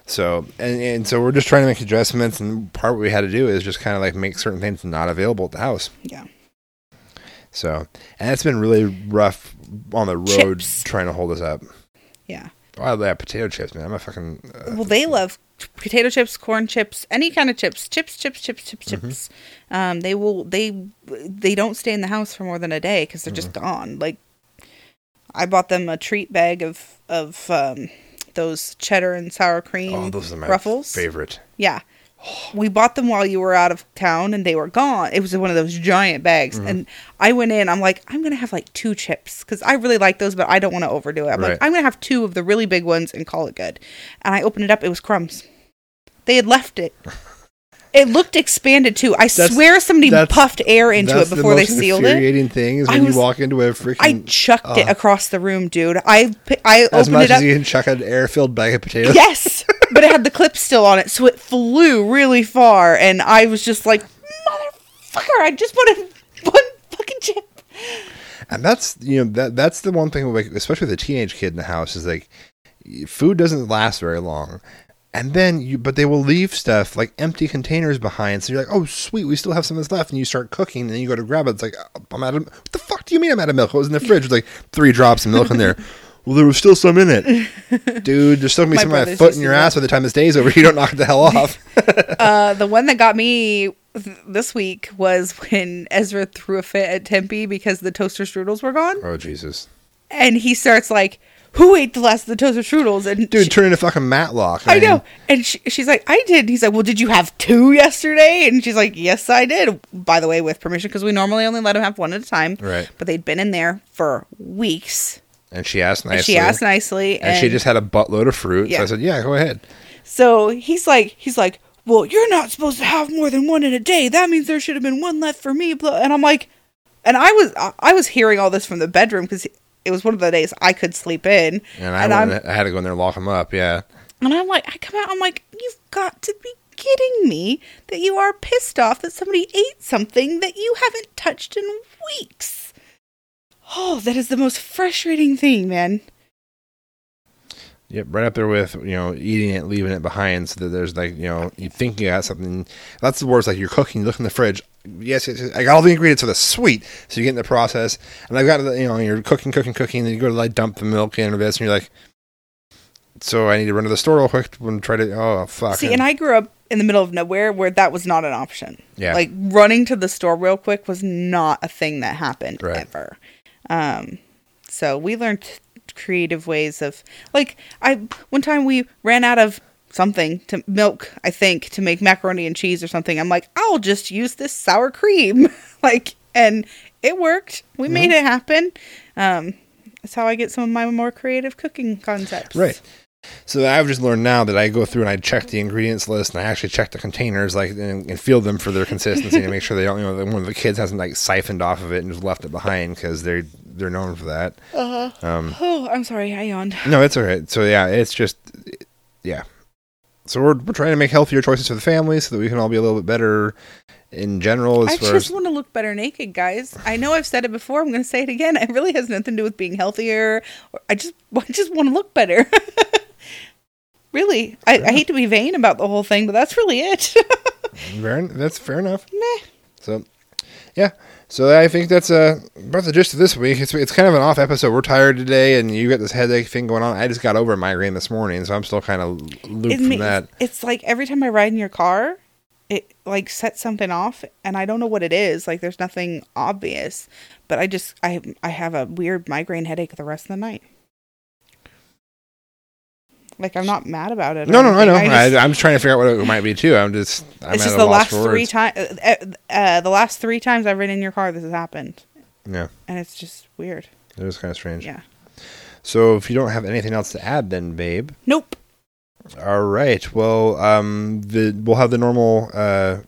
[SPEAKER 3] So and, and so we're just trying to make adjustments, and part what we had to do is just kind of like make certain things not available at the house.
[SPEAKER 4] Yeah.
[SPEAKER 3] So and it's been really rough on the road
[SPEAKER 4] Chips.
[SPEAKER 3] trying to hold us up.
[SPEAKER 4] Yeah.
[SPEAKER 3] Oh, I love potato chips, man. I'm a fucking uh,
[SPEAKER 4] Well, they love potato chips, corn chips, any kind of chips, chips, chips, chips, chips, chips. Um, they will they they don't stay in the house for more than a day because they're just gone. Like I bought them a treat bag of of um, those cheddar and sour cream
[SPEAKER 3] oh, those are my
[SPEAKER 4] ruffles.
[SPEAKER 3] favorite.
[SPEAKER 4] Yeah. We bought them while you were out of town and they were gone. It was one of those giant bags.
[SPEAKER 3] Mm-hmm.
[SPEAKER 4] And I went in, I'm like, I'm going to have like two chips because I really like those, but I don't want to overdo it. I'm
[SPEAKER 3] Right.
[SPEAKER 4] like, I'm going to have two of the really big ones and call it good. And I opened it up, it was crumbs. They had left it. [laughs] It looked expanded too. I
[SPEAKER 3] That's-
[SPEAKER 4] swear somebody puffed air into it before
[SPEAKER 3] the
[SPEAKER 4] they sealed it.
[SPEAKER 3] infuriating thing is
[SPEAKER 4] I
[SPEAKER 3] when
[SPEAKER 4] was-
[SPEAKER 3] you walk into a freaking.
[SPEAKER 4] I chucked it
[SPEAKER 3] uh,
[SPEAKER 4] across the room, dude. I I
[SPEAKER 3] as
[SPEAKER 4] opened
[SPEAKER 3] much
[SPEAKER 4] it up.
[SPEAKER 3] as you can chuck an air-filled bag of potatoes.
[SPEAKER 4] Yes, [laughs] but it had the clip still on it, so it flew really far, and I was just like, "Motherfucker! I just wanted one fucking chip."
[SPEAKER 3] And that's you know that that's the one thing, like especially with a teenage kid in the house, is like food doesn't last very long. And then you, but they will leave stuff like empty containers behind. So you're like, oh sweet, we still have some of this left, and you start cooking, and then you go to grab it. It's like, oh, I'm out of. What the fuck do you mean I'm out of milk? What was in the fridge? There's like three drops of milk in there. [laughs] Well, there was still some in it, dude. There's still gonna be
[SPEAKER 4] My
[SPEAKER 3] some of my foot in your ass by the time this day's over. You don't knock it the hell [laughs] off. [laughs]
[SPEAKER 4] Uh, the one that got me th- this week was when Ezra threw a fit at Tempe because the toaster strudels were gone,
[SPEAKER 3] oh Jesus,
[SPEAKER 4] and he starts like, "Who ate the last of the toaster strudels?" And
[SPEAKER 3] dude,
[SPEAKER 4] she-
[SPEAKER 3] turn into fucking Matlock.
[SPEAKER 4] I
[SPEAKER 3] mean,
[SPEAKER 4] know. And she, she's like, I did. He's like, Well, did you have two yesterday? And she's like, Yes, I did. By the way, with permission, because we normally only let him have one at a time.
[SPEAKER 3] Right.
[SPEAKER 4] But they'd been in there for weeks.
[SPEAKER 3] And she asked nicely.
[SPEAKER 4] And she asked nicely.
[SPEAKER 3] and, she just had a buttload of fruit. So
[SPEAKER 4] Yeah.
[SPEAKER 3] I said, yeah, go ahead.
[SPEAKER 4] So he's like, He's like, Well, you're not supposed to have more than one in a day. That means there should have been one left for me. And I'm like, and I was I- I was hearing all this from the bedroom because it was one of the days I could sleep in.
[SPEAKER 3] And I, went, I had to go in there and lock him up. Yeah.
[SPEAKER 4] And I'm like, I come out, I'm like, you've got to be kidding me that you are pissed off that somebody ate something that you haven't touched in weeks. Oh, that is the most frustrating thing, man.
[SPEAKER 3] Yep, right up there with you know eating it, leaving it behind, so that there's like you know you think you got something. That's the worst. Like you're cooking, you look in the fridge. Yes, yes, yes, I got all the ingredients for this. Sweet. So you get in the process, and I've got the, you know you're cooking, cooking, cooking. And then you go to like dump the milk in or this, and you're like, so I need to run to the store real quick and try to. Oh fuck.
[SPEAKER 4] See, and I grew up in the middle of nowhere where that was not an option.
[SPEAKER 3] Yeah.
[SPEAKER 4] Like running to the store real quick was not a thing that happened
[SPEAKER 3] Right.
[SPEAKER 4] ever. Um, so we learned creative ways of like I one time we ran out of something to milk, I think, to make macaroni and cheese or something. I'm like, I'll just use this sour cream. [laughs] like and it worked. We made
[SPEAKER 3] Mm-hmm.
[SPEAKER 4] it happen. Um that's how I get some of my more creative cooking concepts.
[SPEAKER 3] Right. So I've just learned now that I go through and I check the ingredients list and I actually check the containers like and, and feel them for their consistency to make sure they don't you know that one of the kids hasn't like siphoned off of it and just left it behind because they're they're known for that. Um,
[SPEAKER 4] Oh, I'm sorry, I yawned.
[SPEAKER 3] no, it's alright. So yeah, it's just yeah. So we're we're trying to make healthier choices for the family so that we can all be a little bit better in general as
[SPEAKER 4] I just
[SPEAKER 3] as
[SPEAKER 4] want to look better naked, guys. I know I've said it before. I'm going to say it again. It really has nothing to do with being healthier. I just, [laughs] I just want to look better. [laughs] really, I, I hate to be vain about the whole thing, but that's really it. [laughs]
[SPEAKER 3] Fair, that's fair enough.
[SPEAKER 4] Meh.
[SPEAKER 3] So, yeah. So I think that's uh, about the gist of this week. It's, it's kind of an off episode. We're tired today, and you got this headache thing going on. I just got over a migraine this morning, so I'm still kind of looped
[SPEAKER 4] It
[SPEAKER 3] from
[SPEAKER 4] makes-
[SPEAKER 3] that.
[SPEAKER 4] It's like every time I ride in your car, it like sets something off, and I don't know what it is. Like there's nothing obvious, but I just, I, I have a weird migraine headache the rest of the night. Like I'm not mad about it. or
[SPEAKER 3] No, no, I know. I
[SPEAKER 4] I just-
[SPEAKER 3] am just trying to figure out what it might be too. I'm just. I'm
[SPEAKER 4] it's just the last three times. Uh, uh, the last three times I've ridden in your car, this has happened,
[SPEAKER 3] Yeah,
[SPEAKER 4] and it's just weird.
[SPEAKER 3] it was kind of strange.
[SPEAKER 4] Yeah.
[SPEAKER 3] So if you don't have anything else to add, then, babe.
[SPEAKER 4] Nope.
[SPEAKER 3] All right. Well, um, the we'll have the normal. Uh,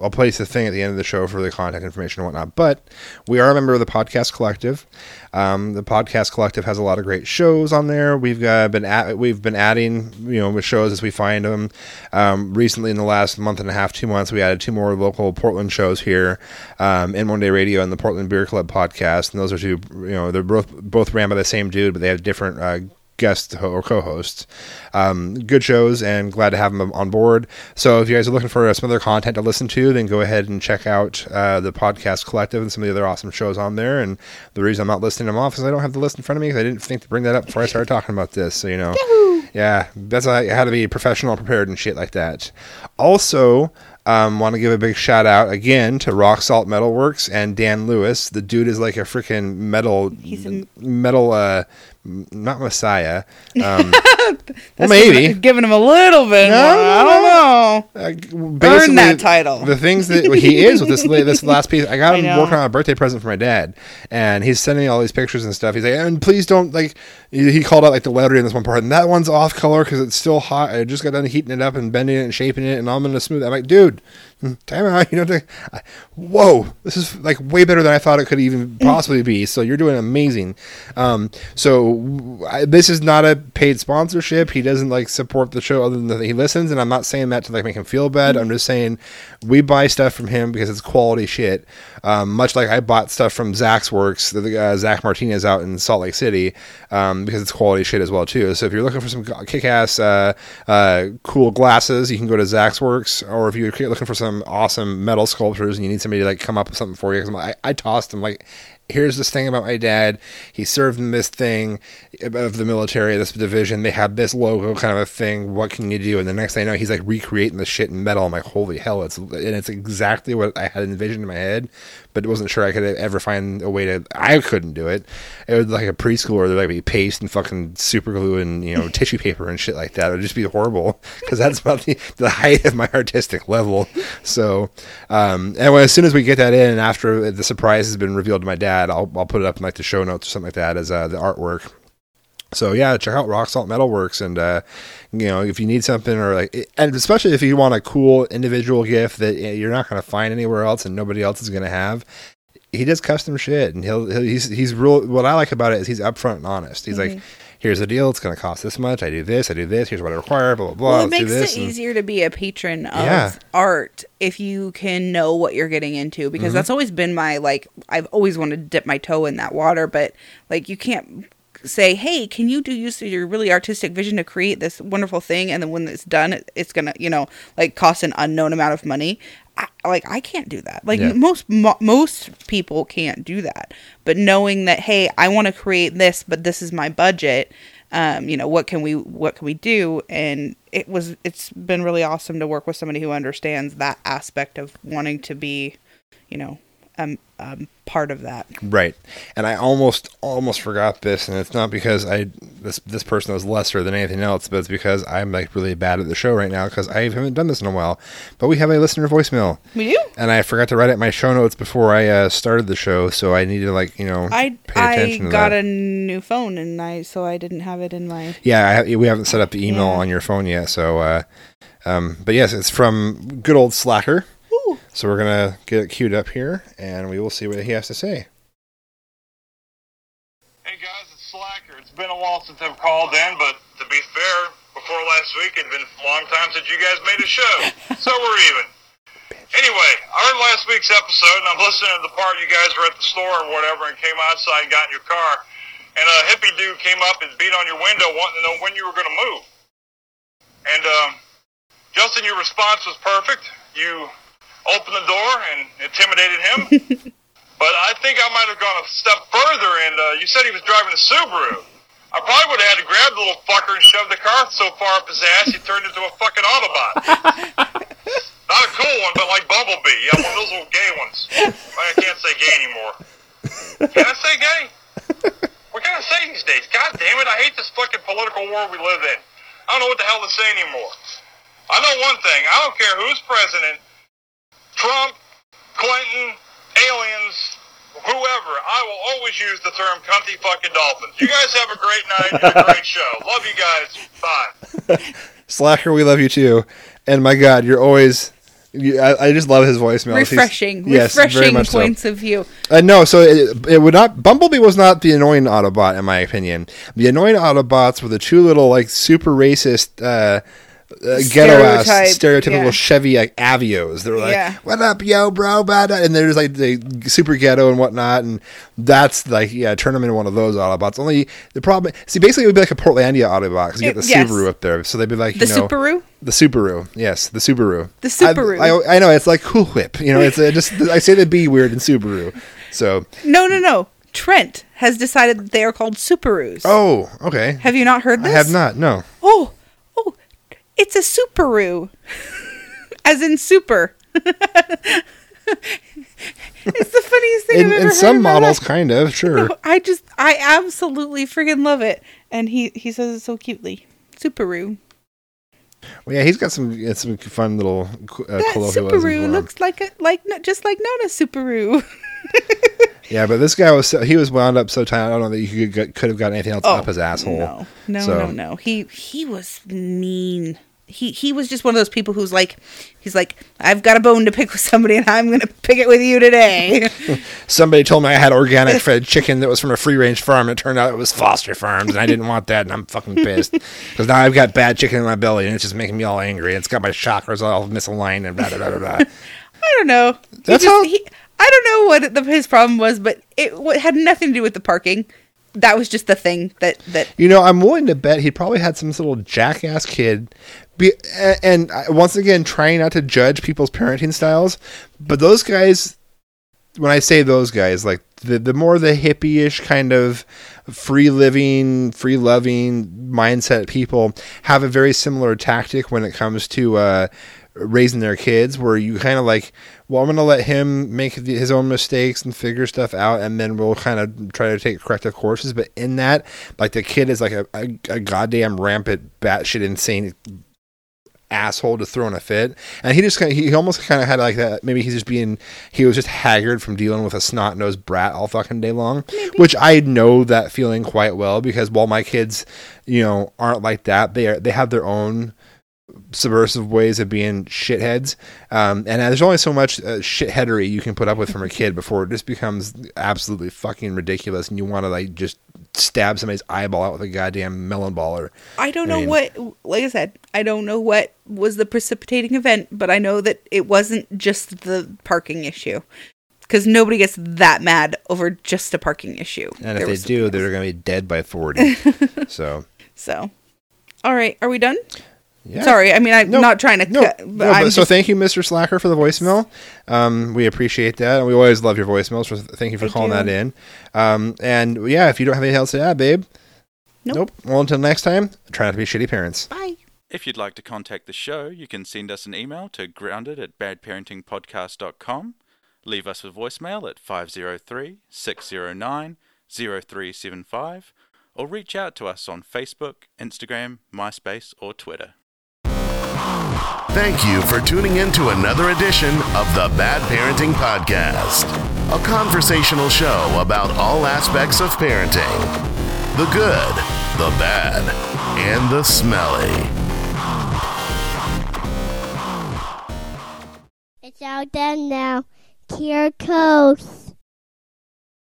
[SPEAKER 3] I'll place the thing at the end of the show for the contact information and whatnot. But we are a member of the Podcast Collective. Um, the Podcast Collective has a lot of great shows on there. We've been at, we've been adding you know shows as we find them. Um, recently, in the last month and a half, two months, we added two more local Portland shows here, um, in One Day Radio and the Portland Beer Club podcast. And those are two you know they're both both ran by the same dude, but they have different. Uh, guest or co-hosts. Um, good shows and glad to have them on board. So if you guys are looking for some other content to listen to, then go ahead and check out uh, the podcast collective and some of the other awesome shows on there. And the reason I'm not listing them off is I don't have the list in front of me because I didn't think to bring that up before I started talking about this. So you know, yeah, that's how to be professional, prepared, and shit like that. Also. Um, want to give a big shout out again to Rock Salt Metal Works and Dan Lewis. The dude is like a freaking metal,
[SPEAKER 4] He's a-
[SPEAKER 3] metal, uh, not messiah. [laughs] Um, well, maybe
[SPEAKER 4] giving- him a little bit.
[SPEAKER 3] No.
[SPEAKER 4] I don't know.
[SPEAKER 3] Uh,
[SPEAKER 4] Earn that title.
[SPEAKER 3] The things that he is with this this [laughs] last piece, I got him
[SPEAKER 4] know.
[SPEAKER 3] working on a birthday present for my dad, and he's sending me all these pictures and stuff. He's like, and please don't like. He called out like the lettering in this one part, and that one's off color because it's still hot. I just got done heating it up and bending it and shaping it, and I'm gonna smooth. it. I'm like, dude, hmm, time out. You know, to- I- whoa, this is like way better than I thought it could even possibly be. So you're doing amazing. Um, so I, this is not a paid sponsorship. He doesn't like support the show other than that he listens, and I'm not saying that to like make him feel bad. I'm just saying we buy stuff from him because it's quality shit. Um, much like I bought stuff from Zach's Works, the uh, Zach Martinez out in Salt Lake City, um, because it's quality shit as well too. So if you're looking for some kick-ass, uh, uh, cool glasses, you can go to Zach's Works. Or if you're looking for some awesome metal sculptures and you need somebody to like come up with something for you, because I, I tossed them like here's this thing about my dad. He served in this thing of the military, this division. They had this logo kind of a thing. What can you do? And the next thing I know, he's like recreating the shit in metal. I'm like, holy hell! It's and it's exactly what I had envisioned in my head, but it wasn't sure I could ever find a way to. I couldn't do it. It was like a preschooler. There'd like be paste and fucking super glue and you know [laughs] tissue paper and shit like that. It would just be horrible because that's about the, the height of my artistic level. So, um, anyway, as soon as we get that in, and after the surprise has been revealed to my dad, I'll I'll put it up in like the show notes or something like that as uh, the artwork. So yeah, check out Rock Salt Metalworks, and uh, you know if you need something or like, and especially if you want a cool individual gift that you're not going to find anywhere else and nobody else is going to have. He does custom shit, and he'll, he'll he's he's real. What I like about it is he's upfront and honest. He's like, "Here's the deal. It's going to cost this much. I do this. I do this. Here's what I require. Blah blah blah.
[SPEAKER 4] Well, it makes
[SPEAKER 3] this."
[SPEAKER 4] it
[SPEAKER 3] and-
[SPEAKER 4] easier to be a patron of
[SPEAKER 3] Yeah.
[SPEAKER 4] art if you can know what you're getting into because
[SPEAKER 3] Mm-hmm.
[SPEAKER 4] that's always been my like I've always wanted to dip my toe in that water but like you can't say, "Hey, can you do use your really artistic vision to create this wonderful thing?" And then when it's done, it's gonna, you know, like cost an unknown amount of money. I, like I can't do that. Like
[SPEAKER 3] Yeah.
[SPEAKER 4] most mo- most people can't do that. But knowing that, hey, I want to create this, but this is my budget. Um, you know, what can we what can we do? And it was it's been really awesome to work with somebody who understands that aspect of wanting to be, you know, um, um part of that.
[SPEAKER 3] Right. And I almost almost forgot this, and it's not because I this this person was lesser than anything else, but it's because I'm like really bad at the show right now because I haven't done this in a while. But we have a listener voicemail,
[SPEAKER 4] We do.
[SPEAKER 3] and I forgot to write it in my show notes before I uh, started the show, so I need to like you know
[SPEAKER 4] I
[SPEAKER 3] pay
[SPEAKER 4] I got a new phone and I so I didn't have it in my
[SPEAKER 3] Yeah, I, we haven't set up the email
[SPEAKER 4] Yeah.
[SPEAKER 3] on your phone yet, so. Uh, um, but yes, it's from good old Slacker.
[SPEAKER 4] Ooh.
[SPEAKER 3] So we're gonna get it queued up here, and we will see what he has to say.
[SPEAKER 9] Hey guys, it's Slacker. It's been a while since I've called in, but to be fair, before last week it'd been a long time since you guys made a show. [laughs] so we're even. Anyway, I heard last week's episode and I'm listening to the part you guys were at the store or whatever and came outside and got in your car. And a hippie dude came up and beat on your window wanting to know when you were going to move. And um, Justin, your response was perfect. You opened the door and intimidated him. [laughs] But I think I might have gone a step further, and uh, you said he was driving a Subaru. I probably would have had to grab the little fucker and shove the car so far up his ass he turned into a fucking Autobot. [laughs] Not a cool one, but like Bumblebee. Yeah, one of those little gay ones. I can't say gay anymore. Can I say gay? What can I say these days? God damn it, I hate this fucking political world we live in. I don't know what the hell to say anymore. I know one thing. I don't care who's president. Trump, Clinton, aliens, whoever. I will always use the term cunty fucking dolphins. You guys have a great night and a great [laughs] show. Love you guys. Bye. [laughs]
[SPEAKER 3] Slacker, we love you too. And my God, you're always. You, I, I just love his voicemail. He's-
[SPEAKER 4] refreshing,
[SPEAKER 3] yes,
[SPEAKER 4] refreshing
[SPEAKER 3] much so.
[SPEAKER 4] points of view.
[SPEAKER 3] Uh, no, so it, it would not. Bumblebee was not the annoying Autobot, in my opinion. The annoying Autobots were the two little like super racist. Uh, uh, ghetto ass stereotypical
[SPEAKER 4] yeah.
[SPEAKER 3] Chevy like Aveos. They're like,
[SPEAKER 4] Yeah.
[SPEAKER 3] "What up, yo, bro?" Blah," And there's like the super ghetto and whatnot, and that's like, yeah, turn them into one of those Autobots. Only the problem, see, basically, it would be like a Portlandia Autobot because you get the
[SPEAKER 4] Yes.
[SPEAKER 3] Subaru up there, so they'd be like,
[SPEAKER 4] The
[SPEAKER 3] you know,
[SPEAKER 4] Subaru?
[SPEAKER 3] the Subaru, yes, the Subaru,
[SPEAKER 4] The Subaru.
[SPEAKER 3] I, I, I know it's like Cool Whip, you know, it's uh, just I say the B weird in Subaru, so
[SPEAKER 4] No, no, no. Trent has decided that they are called Subarus.
[SPEAKER 3] oh, okay,
[SPEAKER 4] Have you not heard this?
[SPEAKER 3] I have not, no.
[SPEAKER 4] Oh, it's a Subaru, [laughs] as in super. [laughs] it's the funniest thing
[SPEAKER 3] In,
[SPEAKER 4] I've ever
[SPEAKER 3] in
[SPEAKER 4] heard
[SPEAKER 3] some models,
[SPEAKER 4] life.
[SPEAKER 3] kind of, sure.
[SPEAKER 4] I just, I absolutely freaking love it, and he he says it so cutely. Subaru.
[SPEAKER 3] Well, yeah, he's got some some fun little uh,
[SPEAKER 4] That Subaru looks like a like just like Nona Subaru. [laughs]
[SPEAKER 3] Yeah, but this guy was so, he was wound up so tight. I don't know that you could could have got anything else
[SPEAKER 4] Oh,
[SPEAKER 3] up his asshole.
[SPEAKER 4] No, no,
[SPEAKER 3] So-
[SPEAKER 4] no, no. He he was mean. He he was just one of those people who's like, he's like, I've got a bone to pick with somebody, and I'm gonna pick it with you today. [laughs]
[SPEAKER 3] Somebody told me I had organic fed chicken that was from a free range farm. And it turned out it was Foster Farms, and I didn't want that, and I'm fucking pissed [laughs] because now I've got bad chicken in my belly, and it's just making me all angry. It's got my chakras all misaligned and blah blah blah blah. blah. [laughs]
[SPEAKER 4] I don't know. He
[SPEAKER 3] That's
[SPEAKER 4] just-
[SPEAKER 3] how-
[SPEAKER 4] he, I don't know what the, his problem was, but it wa- had nothing to do with the parking. That was just the thing that that
[SPEAKER 3] You know, I'm willing to bet he probably had some little jackass kid. Be, a- and once again, trying not to judge people's parenting styles, but those guys, when I say those guys, like the the more the hippie-ish kind of free living, free loving mindset people have a very similar tactic when it comes to uh, raising their kids, where you kind of like, well, I'm going to let him make the, his own mistakes and figure stuff out, and then we'll kind of try to take corrective courses. But in that, like the kid is like a, a, a goddamn rampant, batshit insane asshole to throw in a fit, and he just kind of, he almost kind of had like that. Maybe he's just being he was just haggard from dealing with a snot nosed brat all fucking day long, which I know that feeling quite well because while my kids, you know, aren't like that, they are they have their own subversive ways of being shitheads. Um, and there's only so much uh, shitheadery you can put up with from a [laughs] kid before it just becomes absolutely fucking ridiculous, and you want to like just stab somebody's eyeball out with a goddamn melon baller.
[SPEAKER 4] I don't
[SPEAKER 3] I
[SPEAKER 4] know
[SPEAKER 3] mean-
[SPEAKER 4] what. Like I said, I don't know what was the precipitating event, but I know that it wasn't just the parking issue. because nobody gets that mad over just a parking issue.
[SPEAKER 3] And
[SPEAKER 4] There
[SPEAKER 3] if they do, they're going to be dead by 40. [laughs] so,
[SPEAKER 4] so, all right, are we done?
[SPEAKER 3] Yeah.
[SPEAKER 4] Sorry, I mean I'm
[SPEAKER 3] No,
[SPEAKER 4] not trying to.
[SPEAKER 3] No,
[SPEAKER 4] cut, but
[SPEAKER 3] no,
[SPEAKER 4] I'm
[SPEAKER 3] but so thank you, Mr. Slacker, for the voicemail. Um, we appreciate that, and we always love your voicemails. So thank you for
[SPEAKER 4] Thank
[SPEAKER 3] calling
[SPEAKER 4] you.
[SPEAKER 3] that in. Um, and yeah, if you don't have anything else to add, babe.
[SPEAKER 4] Nope.
[SPEAKER 3] Well, until next time, try not to be shitty parents.
[SPEAKER 4] Bye.
[SPEAKER 1] If you'd like to contact the show, you can send us an email to grounded at badparentingpodcast.com. Leave us a voicemail at 503 609 0375 or reach out to us on Facebook, Instagram, MySpace, or Twitter.
[SPEAKER 8] Thank you for tuning in to another edition of the Bad Parenting Podcast, a conversational show about all aspects of parenting the good, the bad, and the smelly.
[SPEAKER 6] It's all done now. Here goes.